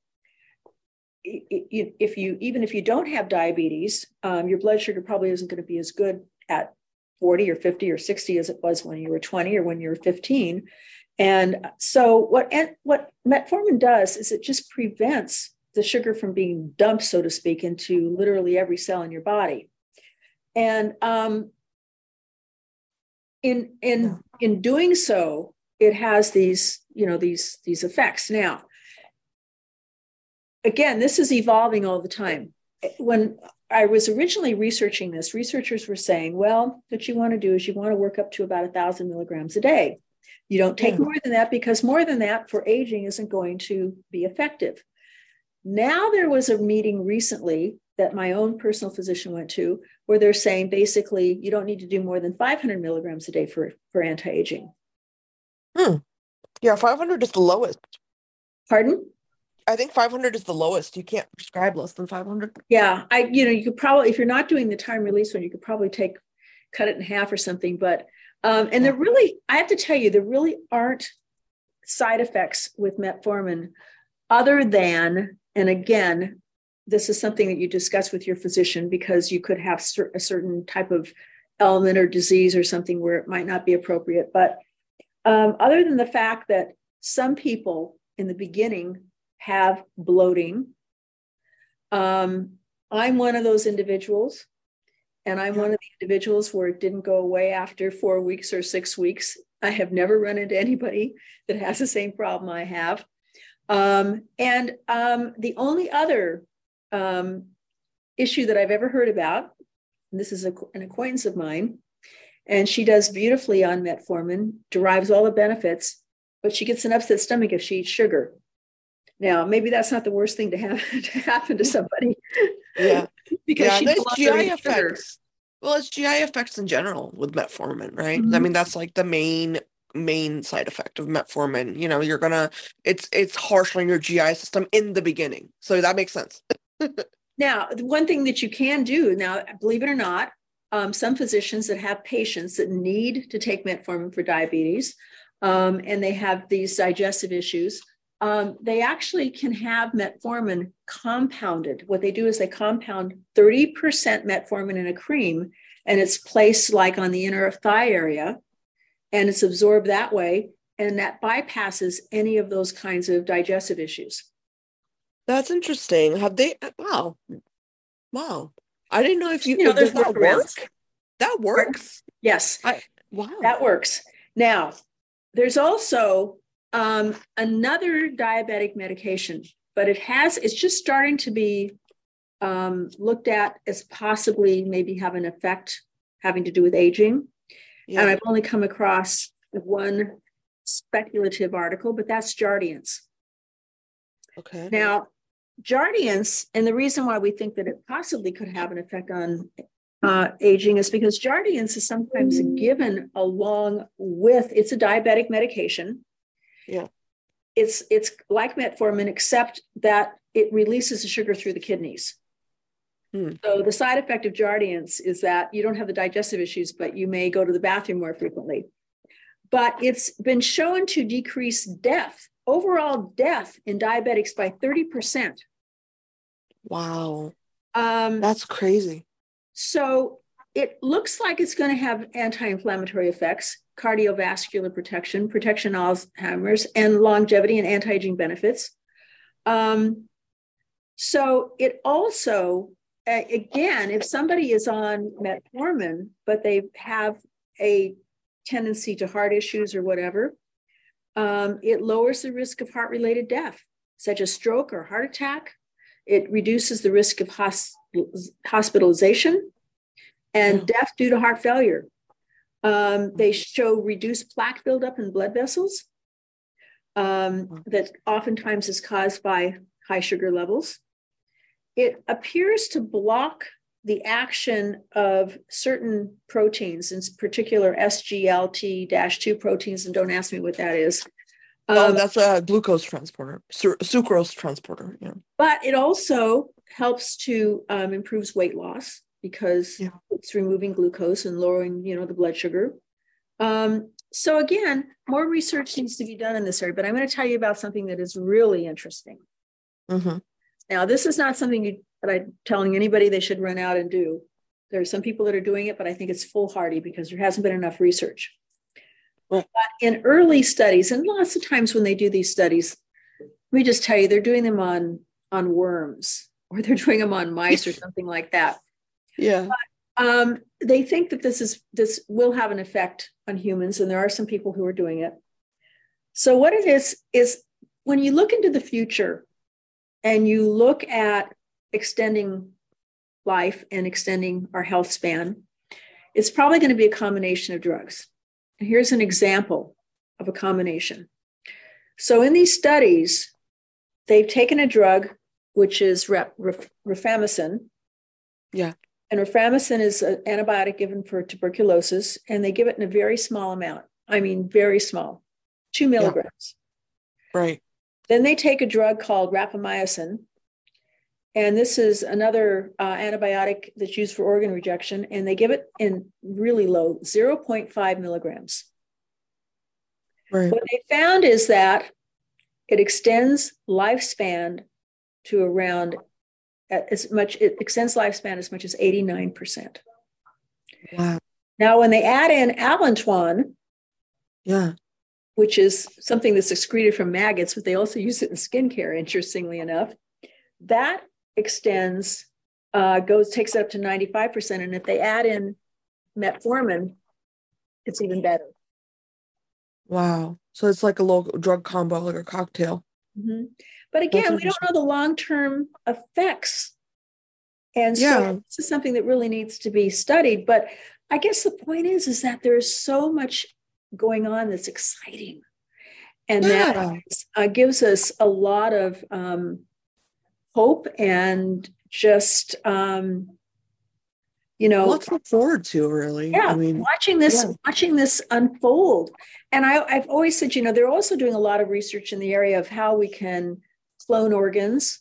if you even if you don't have diabetes, um, your blood sugar probably isn't going to be as good at 40 or 50 or 60 as it was when you were 20 or when you were 15. And so what what metformin does is it just prevents the sugar from being dumped, so to speak, into literally every cell in your body. And um, in in in doing so, it has these you know these these effects. Now, again, this is evolving all the time. When I was originally researching this, researchers were saying, well, what you want to do is you want to work up to about a thousand milligrams a day. You don't take yeah. more than that because more than that for aging isn't going to be effective. Now, there was a meeting recently that my own personal physician went to where they're saying basically you don't need to do more than 500 milligrams a day for, for anti aging. Hmm. Yeah, 500 is the lowest. Pardon? I think 500 is the lowest. You can't prescribe less than 500. Yeah, I you know you could probably if you're not doing the time release one, you could probably take cut it in half or something. But um, and there really, I have to tell you, there really aren't side effects with metformin, other than and again, this is something that you discuss with your physician because you could have a certain type of element or disease or something where it might not be appropriate. But um, other than the fact that some people in the beginning have bloating. Um, I'm one of those individuals. And I'm one of the individuals where it didn't go away after four weeks or six weeks. I have never run into anybody [laughs] that has the same problem I have. Um, and um, the only other um, issue that I've ever heard about, this is a, an acquaintance of mine, and she does beautifully on metformin, derives all the benefits, but she gets an upset stomach if she eats sugar. Now, maybe that's not the worst thing to have [laughs] to happen to somebody. Yeah, because yeah, she's there's blood GI sugar. effects. Well, it's GI effects in general with metformin, right? I Mhm. mean, that's like the main main side effect of metformin. You know, you're gonna it's it's harsh on your GI system in the beginning, so that makes sense. [laughs] Now, the one thing that you can do now, believe it or not, um, some physicians that have patients that need to take metformin for diabetes, um, and they have these digestive issues, um, they actually can have metformin compounded. What they do is they compound 30% metformin in a cream, and it's placed like on the inner thigh area, and it's absorbed that way, and that bypasses any of those kinds of digestive issues. That's interesting. Have they? Wow, wow. I didn't know if you. You know, does that work? That works. Yes. Wow. That works. Now, there's also um, another diabetic medication, but it has, it's just starting to be um, looked at as possibly maybe have an effect having to do with aging. And. I've only come across one speculative article, but that's Jardiance. Okay. Now, Jardiance, and the reason why we think that it possibly could have an effect on uh, aging is because Jardiance is sometimes given along with it's a diabetic medication. Yeah. It's it's like metformin, except that it releases the sugar through the kidneys. Hmm. So the side effect of Jardiance is that you don't have the digestive issues, but you may go to the bathroom more frequently. But it's been shown to decrease death, overall death in diabetics by 30%. Wow. Um, That's crazy. So it looks like it's going to have anti-inflammatory effects, cardiovascular protection, protection Alzheimer's, and longevity and anti-aging benefits. Um, so it also, again, if somebody is on metformin, but they have a tendency to heart issues or whatever, um, it lowers the risk of heart-related death, such as stroke or heart attack. It reduces the risk of hos- hospitalization and death due to heart failure. Um, they show reduced plaque buildup in blood vessels um, that oftentimes is caused by high sugar levels. It appears to block the action of certain proteins, in particular SGLT-2 proteins, and don't ask me what that is. oh, Um, that's a glucose transporter, sucrose transporter. Yeah. but it also helps to um, improves weight loss because Yeah. it's removing glucose and lowering you know the blood sugar. Um, so again more research needs to be done in this area but i'm going to tell you about something that is really interesting. Hmm now this is not something you, that i'm telling anybody they should run out and do. There are some people that are doing it but i think it's foolhardy because there hasn't been enough research. But in early studies and lots of times when they do these studies let me just tell you they're doing them on on worms or they're doing them on mice or [laughs] something like that Yeah. um, they think that this is this will have an effect on humans and there are some people who are doing it so what it is is when you look into the future and you look at extending life and extending our health span it's probably going to be a combination of drugs and here's an example of a combination so in these studies they've taken a drug which is rep, ref, rifampicin Yeah. And rifampicin is an antibiotic given for tuberculosis, and they give it in a very small amount. I mean, very small, two milligrams. Right. Then they take a drug called rapamycin, and this is another uh, antibiotic that's used for organ rejection, and they give it in really low, 0.5 milligrams. Right. What they found is that it extends lifespan to around as much, it extends lifespan as much as 89%. Wow. Now, when they add in allantoin, Yeah. which is something that's excreted from maggots, but they also use it in skincare, interestingly enough. That extends, uh, goes, takes it up to 95%. And if they add in metformin, it's even better. Wow. So it's like a little drug combo, like a cocktail. Mm-hmm. But again, we don't know the long term effects. And so yeah. this is something that really needs to be studied. But I guess the point is, is that there's so much going on that's exciting. And yeah. that uh, gives us a lot of um, hope and just um, you know let's look forward to really yeah i mean watching this yeah. watching this unfold and I, i've always said you know they're also doing a lot of research in the area of how we can clone organs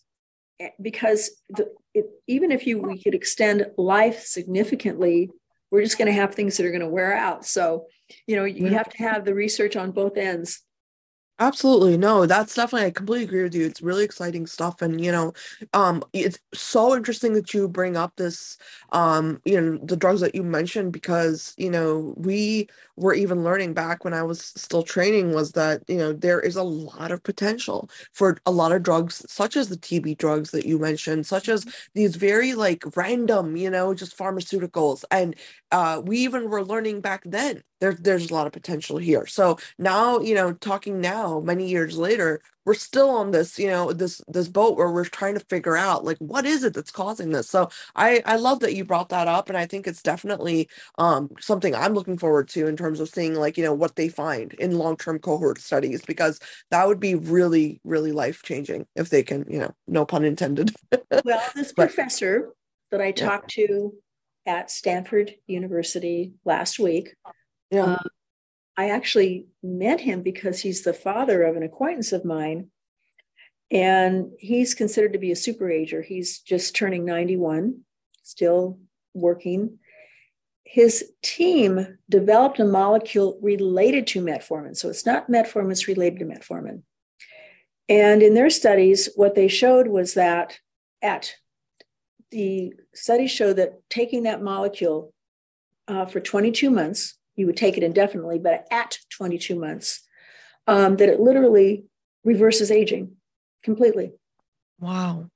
eh, because the, it, even if you we could extend life significantly we're just going to have things that are going to wear out so you know you yeah. have to have the research on both ends Absolutely. No, that's definitely, I completely agree with you. It's really exciting stuff. And, you know, um, it's so interesting that you bring up this, um, you know, the drugs that you mentioned because, you know, we were even learning back when I was still training was that, you know, there is a lot of potential for a lot of drugs, such as the TB drugs that you mentioned, such as these very like random, you know, just pharmaceuticals. And uh, we even were learning back then there, there's a lot of potential here. So now, you know, talking now, many years later, we're still on this, you know, this this boat where we're trying to figure out like what is it that's causing this. So I I love that you brought that up, and I think it's definitely um something I'm looking forward to in terms of seeing like you know what they find in long term cohort studies because that would be really really life changing if they can, you know, no pun intended. [laughs] well, this but, professor that I talked yeah. to at Stanford University last week yeah. Um, I actually met him because he's the father of an acquaintance of mine. And he's considered to be a super ager. He's just turning 91, still working. His team developed a molecule related to metformin. So it's not metformin, it's related to metformin. And in their studies, what they showed was that at the studies show that taking that molecule uh, for 22 months, you would take it indefinitely, but at 22 months, um, that it literally reverses aging completely. Wow.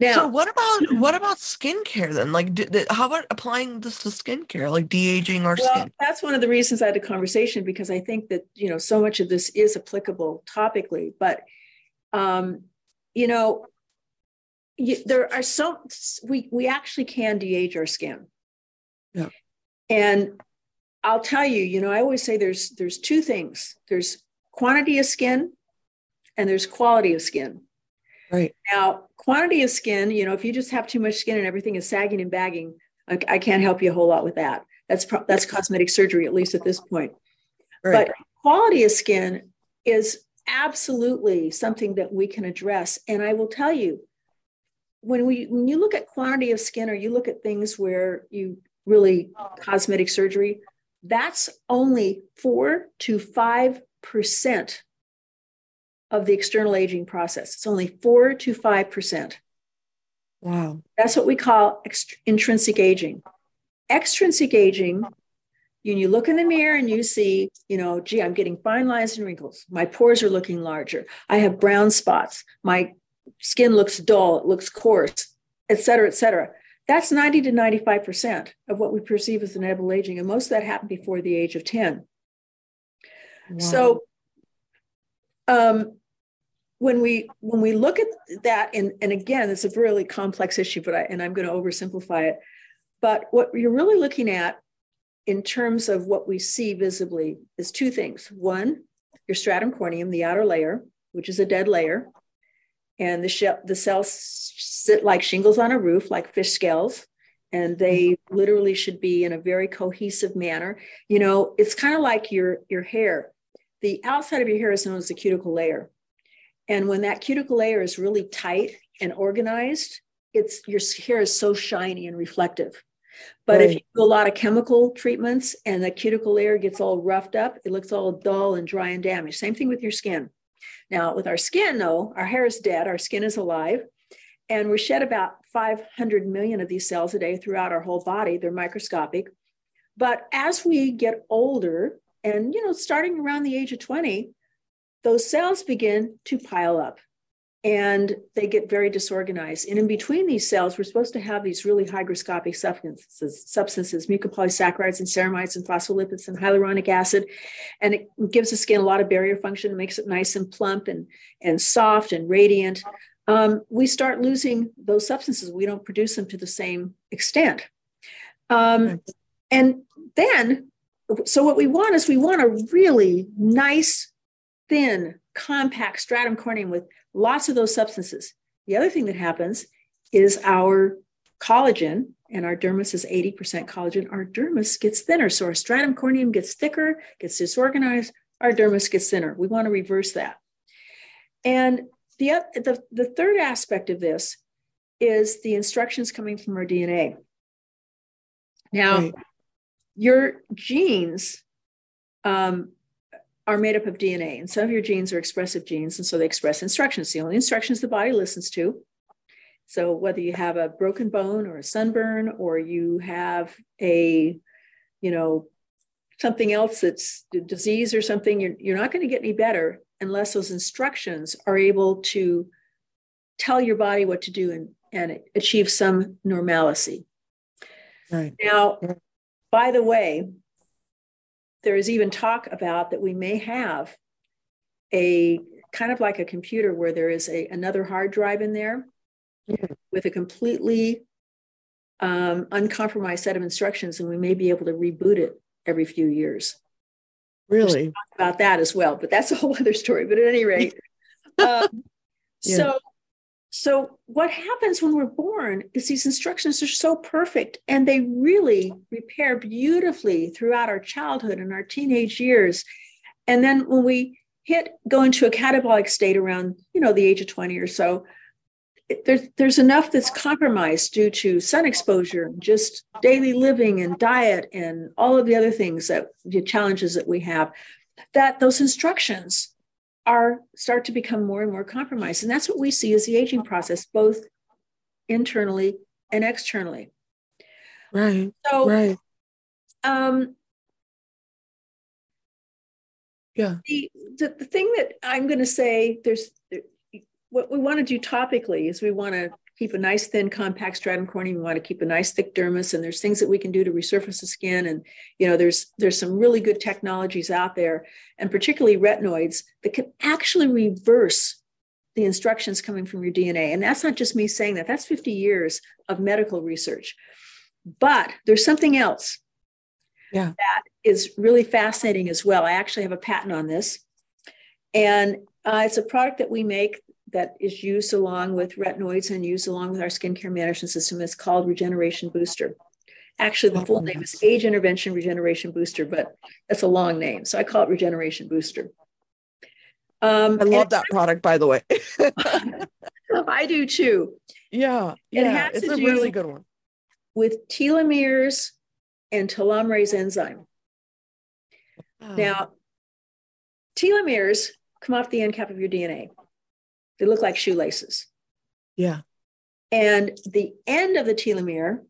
Now, so what about what about skincare then? Like, do, how about applying this to skincare, like de aging or well, skin? That's one of the reasons I had a conversation because I think that you know so much of this is applicable topically, but um, you know, you, there are so we we actually can de age our skin. Yeah. And I'll tell you, you know, I always say there's there's two things. There's quantity of skin and there's quality of skin. Right. Now, quantity of skin, you know, if you just have too much skin and everything is sagging and bagging, I, I can't help you a whole lot with that. That's pro- that's cosmetic surgery at least at this point. Right. But quality of skin is absolutely something that we can address and I will tell you when we when you look at quantity of skin or you look at things where you really cosmetic surgery that's only four to five percent of the external aging process. It's only four to five percent. Wow. That's what we call ext- intrinsic aging. Extrinsic aging, when you look in the mirror and you see, you know, gee, I'm getting fine lines and wrinkles. My pores are looking larger. I have brown spots. My skin looks dull. It looks coarse, et cetera, et cetera. That's 90 to 95% of what we perceive as inevitable aging. And most of that happened before the age of 10. Wow. So um, when we when we look at that, and, and again, it's a really complex issue, but I, and I'm going to oversimplify it. But what you're really looking at in terms of what we see visibly is two things. One, your stratum corneum, the outer layer, which is a dead layer and the shell the cells sit like shingles on a roof like fish scales and they mm-hmm. literally should be in a very cohesive manner. You know it's kind of like your your hair. The outside of your hair is known as the cuticle layer. And when that cuticle layer is really tight and organized it's your hair is so shiny and reflective. But right. if you do a lot of chemical treatments and the cuticle layer gets all roughed up it looks all dull and dry and damaged. Same thing with your skin now, with our skin, though, our hair is dead, our skin is alive, and we shed about 500 million of these cells a day throughout our whole body. They're microscopic. But as we get older, and you know, starting around the age of 20, those cells begin to pile up and they get very disorganized. And in between these cells, we're supposed to have these really hygroscopic substances, substances, mucopolysaccharides and ceramides and phospholipids and hyaluronic acid. And it gives the skin a lot of barrier function, makes it nice and plump and, and soft and radiant. Um, we start losing those substances. We don't produce them to the same extent. Um, and then, so what we want is we want a really nice, thin, compact stratum corneum with lots of those substances. The other thing that happens is our collagen, and our dermis is 80% collagen, our dermis gets thinner. So our stratum corneum gets thicker, gets disorganized, our dermis gets thinner. We want to reverse that. And the, the, the third aspect of this is the instructions coming from our DNA. Now, right. your genes um, are made up of DNA, and some of your genes are expressive genes, and so they express instructions. The only instructions the body listens to. So whether you have a broken bone or a sunburn, or you have a, you know, something else that's disease or something, you're, you're not going to get any better unless those instructions are able to tell your body what to do and, and achieve some normalcy. Right. Now, by the way, there is even talk about that we may have a kind of like a computer where there is a another hard drive in there mm-hmm. with a completely um, uncompromised set of instructions, and we may be able to reboot it every few years. Really? About that as well, but that's a whole [laughs] other story. But at any rate, [laughs] um, yeah. so so, what happens when we're born is these instructions are so perfect and they really repair beautifully throughout our childhood and our teenage years. And then when we hit go into a catabolic state around, you know, the age of 20 or so, there's there's enough that's compromised due to sun exposure, just daily living and diet and all of the other things that the challenges that we have, that those instructions are start to become more and more compromised. And that's what we see as the aging process, both internally and externally. Right. So right. Um yeah. The, the, the thing that I'm going to say, there's what we want to do topically is we want to keep a nice thin compact stratum corneum. We want to keep a nice thick dermis, and there's things that we can do to resurface the skin. And you know, there's there's some really good technologies out there, and particularly retinoids that can actually reverse the instructions coming from your DNA. And that's not just me saying that. That's 50 years of medical research. But there's something else yeah. that is really fascinating as well. I actually have a patent on this. And uh, it's a product that we make that is used along with retinoids and used along with our skincare management system. is called Regeneration Booster. Actually, the full name is Age Intervention Regeneration Booster, but that's a long name. So I call it Regeneration Booster. Um, I love that product, by the way. [laughs] I do too. Yeah, yeah, it's a really good one. With telomeres and telomerase enzyme. Oh. Now, telomeres come off the end cap of your DNA. They look like shoelaces. Yeah. And the end of the telomere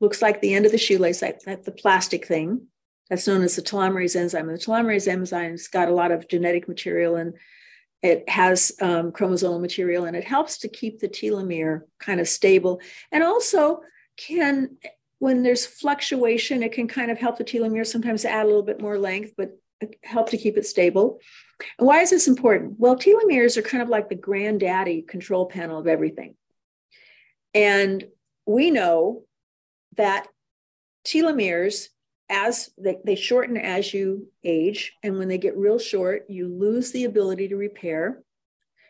looks like the end of the shoelace, like, like the plastic thing. That's known as the telomerase enzyme. And the telomerase enzyme's got a lot of genetic material and it has um, chromosomal material and it helps to keep the telomere kind of stable. And also can, when there's fluctuation, it can kind of help the telomere sometimes add a little bit more length, but help to keep it stable. And why is this important? Well, telomeres are kind of like the granddaddy control panel of everything. And we know that telomeres, as they, they shorten as you age, and when they get real short, you lose the ability to repair,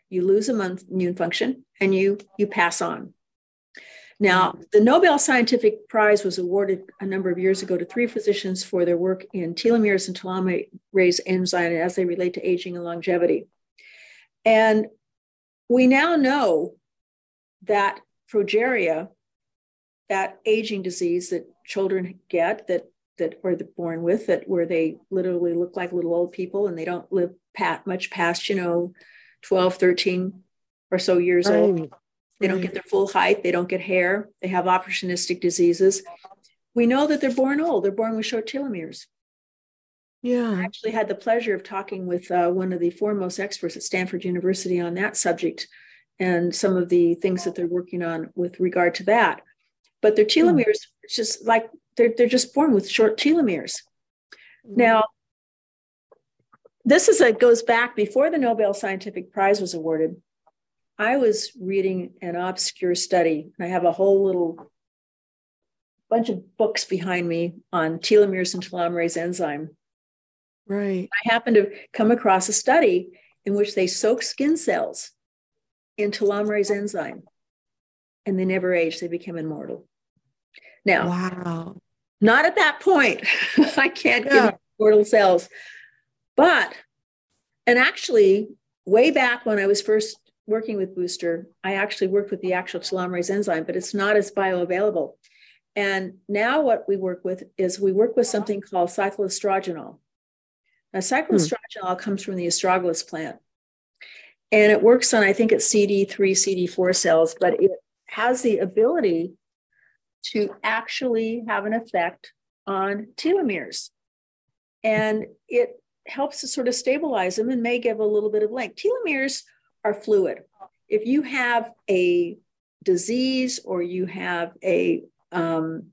you lose immune function, and you you pass on. Now, mm-hmm. the Nobel Scientific Prize was awarded a number of years ago to three physicians for their work in telomeres and telomerase enzyme as they relate to aging and longevity. And we now know that progeria, that aging disease that children get, that that are born with, that where they literally look like little old people and they don't live pat, much past, you know, 12, 13 or so years right. old. They don't get their full height. They don't get hair. They have opportunistic diseases. We know that they're born old. They're born with short telomeres. Yeah. I actually had the pleasure of talking with uh, one of the foremost experts at Stanford University on that subject and some of the things that they're working on with regard to that. But their hmm. telomeres, mm. it's just like they're, they're just born with short telomeres. Mm. Now, this is a goes back before the Nobel Scientific Prize was awarded. I was reading an obscure study, and I have a whole little bunch of books behind me on telomeres and telomerase enzyme. Right. I happened to come across a study in which they soak skin cells in telomerase enzyme and they never aged, they became immortal. Now, wow. Not at that point. [laughs] I can't yeah. give immortal cells. But, and actually, way back when I was first working with Booster, I actually worked with the actual telomerase enzyme, but it's not as bioavailable. And now what we work with is we work with something called cycloastragenol. Now, cycloastragenol hmm. comes from the astragalus plant. And it works on, I think it's CD3, CD4 cells, but it has the ability to actually have an effect on telomeres. And it helps to sort of stabilize them and may give a little bit of length. Telomeres are fluid. If you have a disease or you have a um,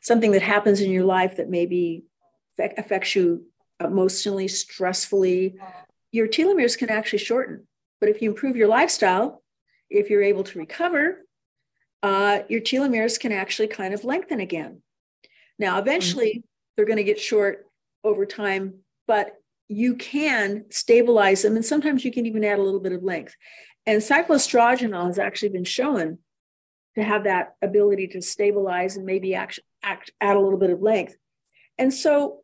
something that happens in your life that maybe affects you emotionally, stressfully, your telomeres can actually shorten. But if you improve your lifestyle, if you're able to recover, uh, your telomeres can actually kind of lengthen again. Now, eventually, mm-hmm. they're going to get short over time, but you can stabilize them, and sometimes you can even add a little bit of length. And cycloastragenol has actually been shown to have that ability to stabilize and maybe act, act, add a little bit of length. And so,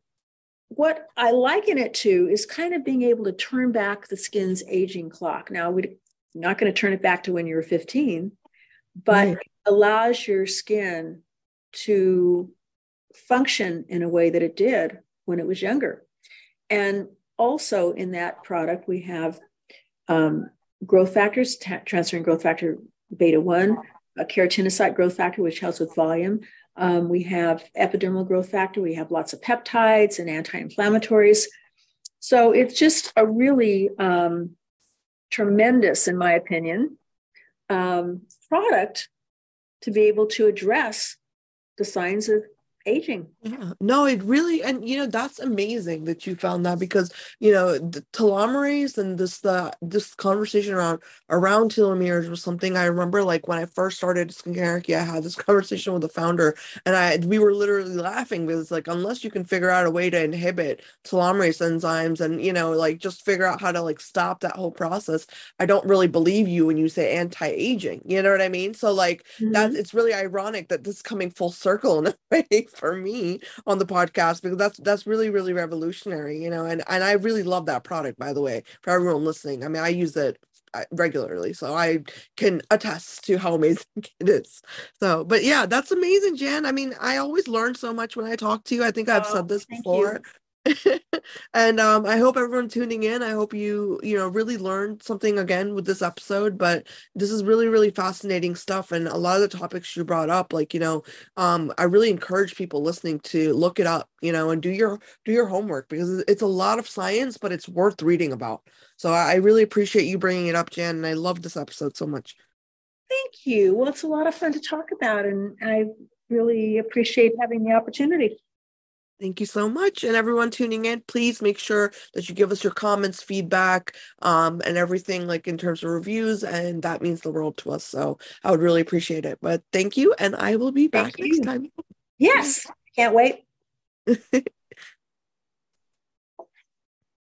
what I liken it to is kind of being able to turn back the skin's aging clock. Now, we're not going to turn it back to when you were 15, but right. allows your skin to function in a way that it did when it was younger. And also in that product, we have um, growth factors, t- transferrin growth factor beta 1, a keratinocyte growth factor, which helps with volume. Um, we have epidermal growth factor. We have lots of peptides and anti inflammatories. So it's just a really um, tremendous, in my opinion, um, product to be able to address the signs of aging. Yeah, no, it really, and you know, that's amazing that you found that because you know, the telomerase and this the this conversation around around telomeres was something I remember like when I first started skincare, I had this [laughs] conversation with the founder, and I we were literally laughing because like unless you can figure out a way to inhibit telomerase enzymes and you know like just figure out how to like stop that whole process, I don't really believe you when you say anti-aging. You know what I mean? So like mm-hmm. that's it's really ironic that this is coming full circle in a [laughs] way for me on the podcast because that's that's really really revolutionary you know and and i really love that product by the way for everyone listening. I mean i use it uh, regularly so i can attest to how amazing [laughs] it is. So but yeah that's amazing jan i mean i always learn so much when i talk to you. I think i've oh, said this before [laughs] and um, I hope everyone tuning in. I hope you you know really learned something again with this episode. But this is really really fascinating stuff, and a lot of the topics you brought up, like you know, um, I really encourage people listening to look it up, you know, and do your do your homework because it's a lot of science, but it's worth reading about. So I really appreciate you bringing it up, Jan, and I love this episode so much. Thank you. Well, it's a lot of fun to talk about, and I really appreciate having the opportunity. Thank you so much. And everyone tuning in, please make sure that you give us your comments, feedback, um, and everything like in terms of reviews. And that means the world to us. So I would really appreciate it. But thank you. And I will be back next time. Yes. Can't wait. [laughs]